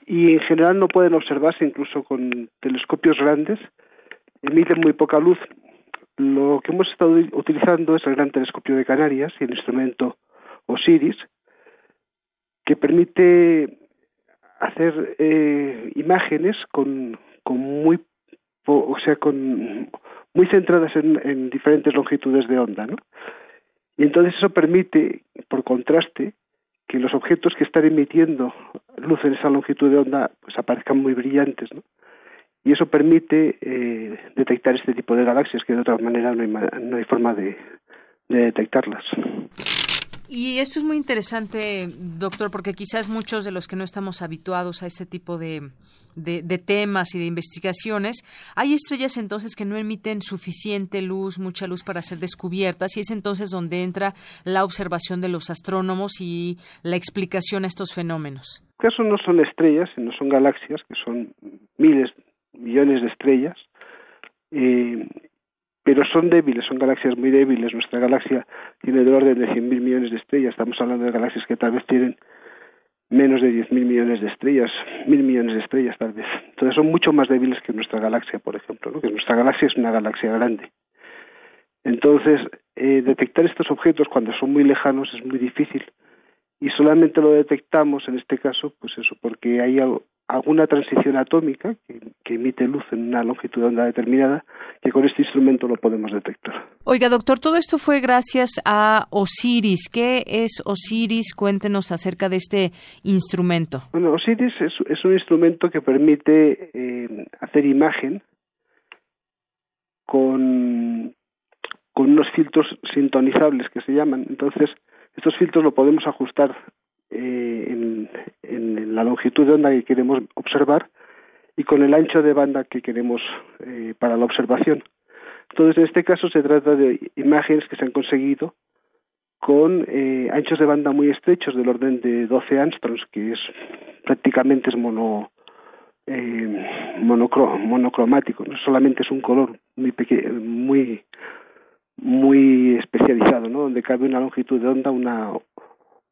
y en general no pueden observarse incluso con telescopios grandes, emiten muy poca luz. Lo que hemos estado utilizando es el Gran Telescopio de Canarias y el instrumento OSIRIS, que permite hacer eh, imágenes con, muy o sea con muy centradas en, en diferentes longitudes de onda, ¿no? Y entonces eso permite, por contraste, que los objetos que están emitiendo luz en esa longitud de onda pues aparezcan muy brillantes, ¿no? Y eso permite eh, detectar este tipo de galaxias que de otra manera no hay, no hay forma de, de detectarlas. Y esto es muy interesante, doctor, porque quizás muchos de los que no estamos habituados a este tipo de, de, temas y de investigaciones, hay estrellas entonces que no emiten suficiente luz, mucha luz para ser descubiertas, y es entonces donde entra la observación de los astrónomos y la explicación a estos fenómenos. En caso no son estrellas, sino son galaxias, que son miles, millones de estrellas, pero son débiles, son galaxias muy débiles. Nuestra galaxia tiene del orden de 100.000 millones de estrellas. Estamos hablando de galaxias que tal vez tienen menos de 10.000 millones de estrellas, mil millones de estrellas tal vez. Entonces son mucho más débiles que nuestra galaxia, por ejemplo, ¿no? que nuestra galaxia es una galaxia grande. Entonces, eh, detectar estos objetos cuando son muy lejanos es muy difícil y solamente lo detectamos en este caso, pues eso, porque hay algo, alguna transición atómica que, emite luz en una longitud de onda determinada, que con este instrumento lo podemos detectar. Oiga, doctor, todo esto fue gracias a Osiris. ¿Qué es Osiris? Cuéntenos acerca de este instrumento. Bueno, Osiris es, un instrumento que permite eh, hacer imagen con, con unos filtros sintonizables que se llaman. Entonces, estos filtros lo podemos ajustar eh, en, la longitud de onda que queremos observar y con el ancho de banda que queremos eh, para la observación. Entonces, en este caso se trata de imágenes que se han conseguido con eh, anchos de banda muy estrechos del orden de 12 angstroms, que es prácticamente es mono, monocromático, no solamente es un color muy pequeño, muy muy especializado, ¿no? Donde cabe una longitud de onda, una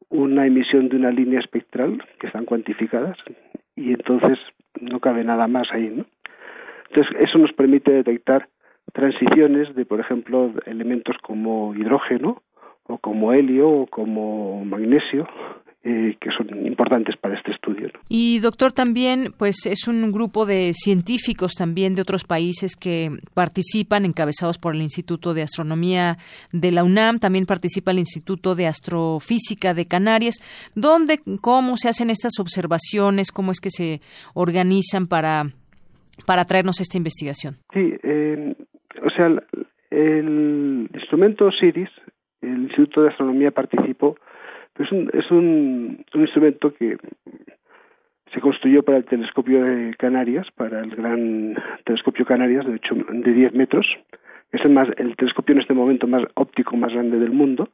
una emisión de una línea espectral que están cuantificadas y entonces no cabe nada más ahí, ¿no? Entonces eso nos permite detectar transiciones de, por ejemplo, elementos como hidrógeno o como helio o como magnesio eh, que son importantes para este estudio. Y doctor, también pues es un grupo de científicos también de otros países que participan, encabezados por el Instituto de Astronomía de la UNAM, también participa el Instituto de Astrofísica de Canarias. ¿Dónde, cómo se hacen estas observaciones? ¿Cómo es que se organizan para, para traernos esta investigación? Sí, eh, o sea, el instrumento SIRIS, el Instituto de Astronomía participó es un, es un, instrumento que se construyó para el telescopio de Canarias, para el gran telescopio Canarias de, de 10 metros. Es el, más, el telescopio en este momento más óptico más grande del mundo.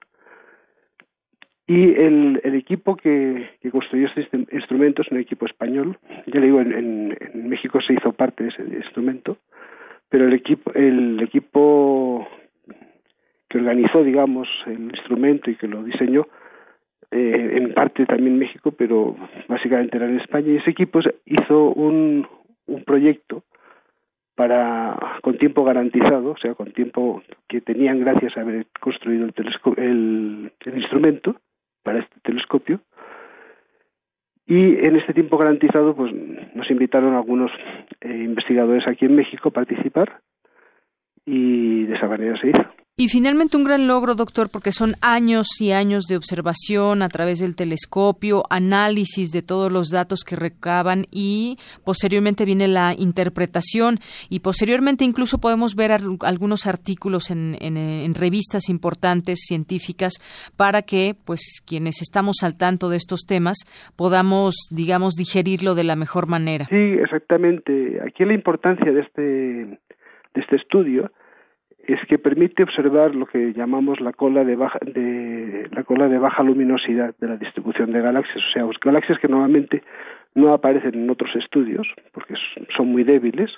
Y el, el equipo que, que, construyó este instrumento es un equipo español. Ya le digo, en, en, México se hizo parte de ese instrumento, pero el equipo, el equipo que organizó, digamos, el instrumento y que lo diseñó eh, en parte también México, pero básicamente era en España. Y ese equipo hizo un, proyecto para con tiempo garantizado, o sea, con tiempo que tenían gracias a haber construido el, el, el instrumento para este telescopio. Y en este tiempo garantizado, pues nos invitaron algunos eh, investigadores aquí en México a participar y de esa manera se hizo. Y finalmente un gran logro, doctor, porque son años y años de observación a través del telescopio, análisis de todos los datos que recaban y posteriormente viene la interpretación y posteriormente incluso podemos ver algunos artículos en, revistas importantes científicas para que, pues, quienes estamos al tanto de estos temas podamos, digamos, digerirlo de la mejor manera. Sí, exactamente. Aquí la importancia de este de este estudio es que permite observar lo que llamamos la cola de baja de la cola de baja luminosidad de la distribución de galaxias, o sea, galaxias que normalmente no aparecen en otros estudios porque son muy débiles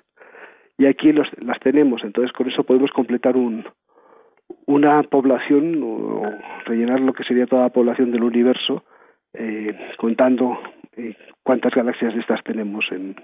y aquí los, las tenemos, entonces con eso podemos completar un una población o rellenar lo que sería toda la población del universo eh, contando eh, cuántas galaxias de estas tenemos en,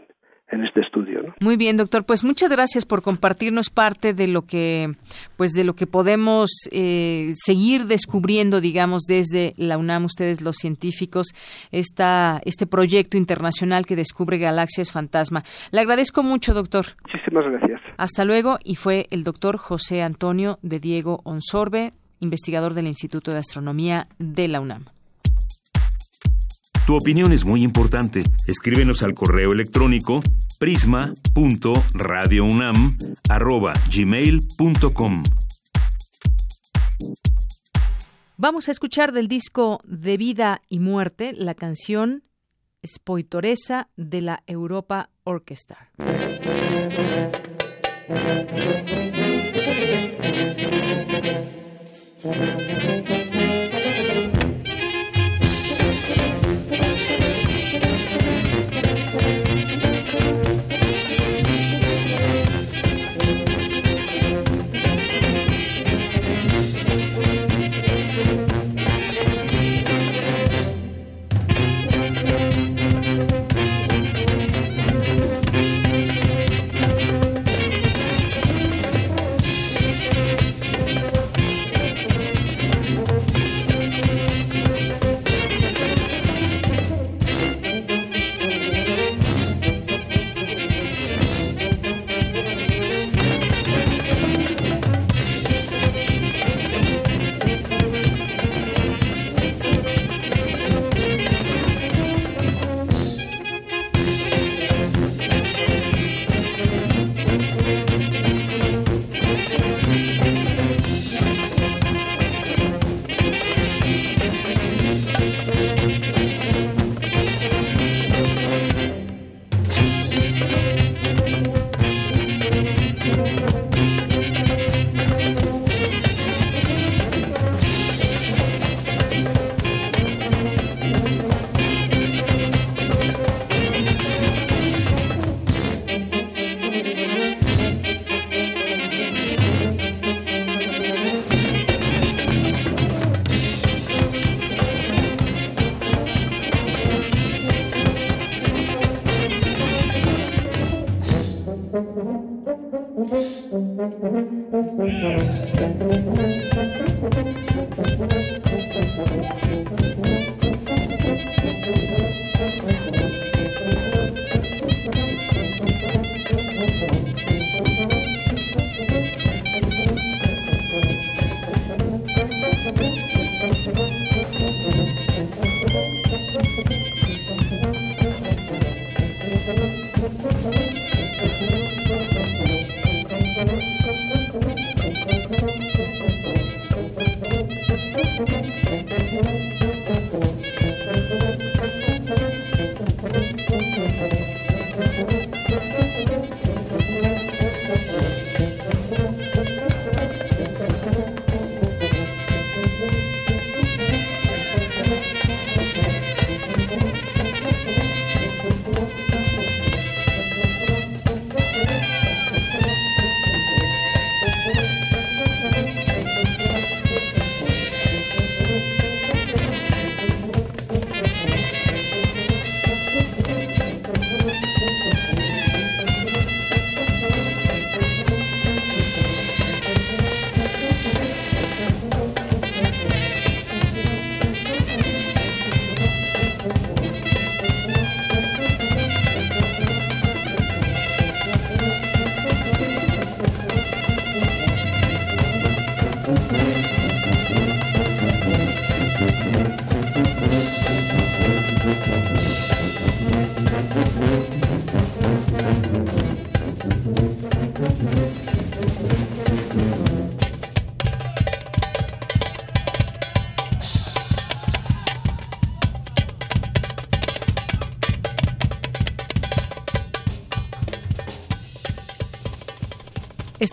en este estudio. Muy bien, doctor. Pues muchas gracias por compartirnos parte de lo que, pues de lo que podemos eh, seguir descubriendo, digamos, desde la UNAM, ustedes los científicos, esta, este proyecto internacional que descubre galaxias fantasma. Le agradezco mucho, doctor. Muchísimas gracias. Hasta luego. Y fue el doctor José Antonio de Diego Onsorbe, investigador del Instituto de Astronomía de la UNAM. Tu opinión es muy importante. Escríbenos al correo electrónico prisma.radiounam@gmail.com. Vamos a escuchar del disco De vida y muerte la canción Spoitoresa de la Europa Orchestra.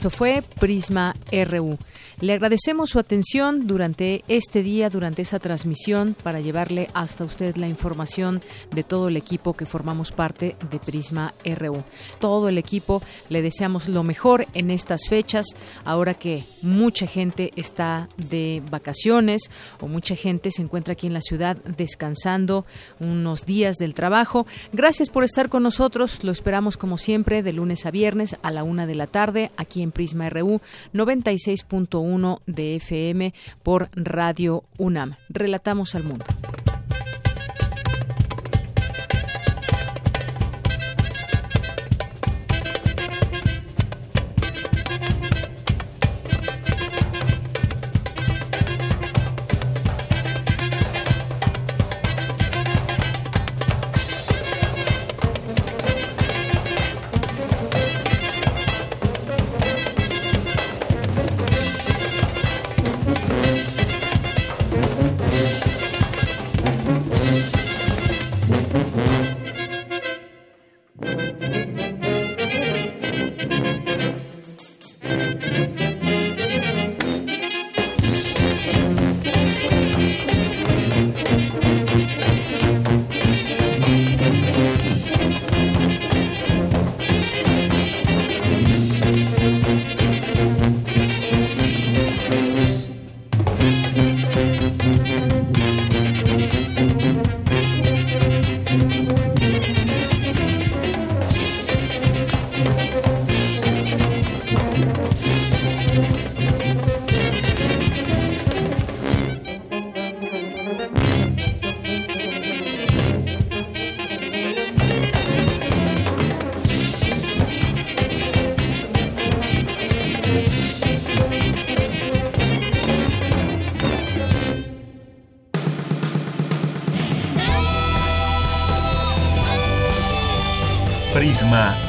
Esto fue Prisma RU. Le agradecemos su atención durante este día, durante esa transmisión, para llevarle hasta usted la información de todo el equipo que formamos parte de Prisma RU. Todo el equipo le deseamos lo mejor en estas fechas, ahora que mucha gente está de vacaciones o mucha gente se encuentra aquí en la ciudad descansando unos días del trabajo. Gracias por estar con nosotros. Lo esperamos como siempre de lunes a viernes a la una de la tarde aquí en Prisma RU 96.1 de FM por Radio UNAM. Relatamos al mundo.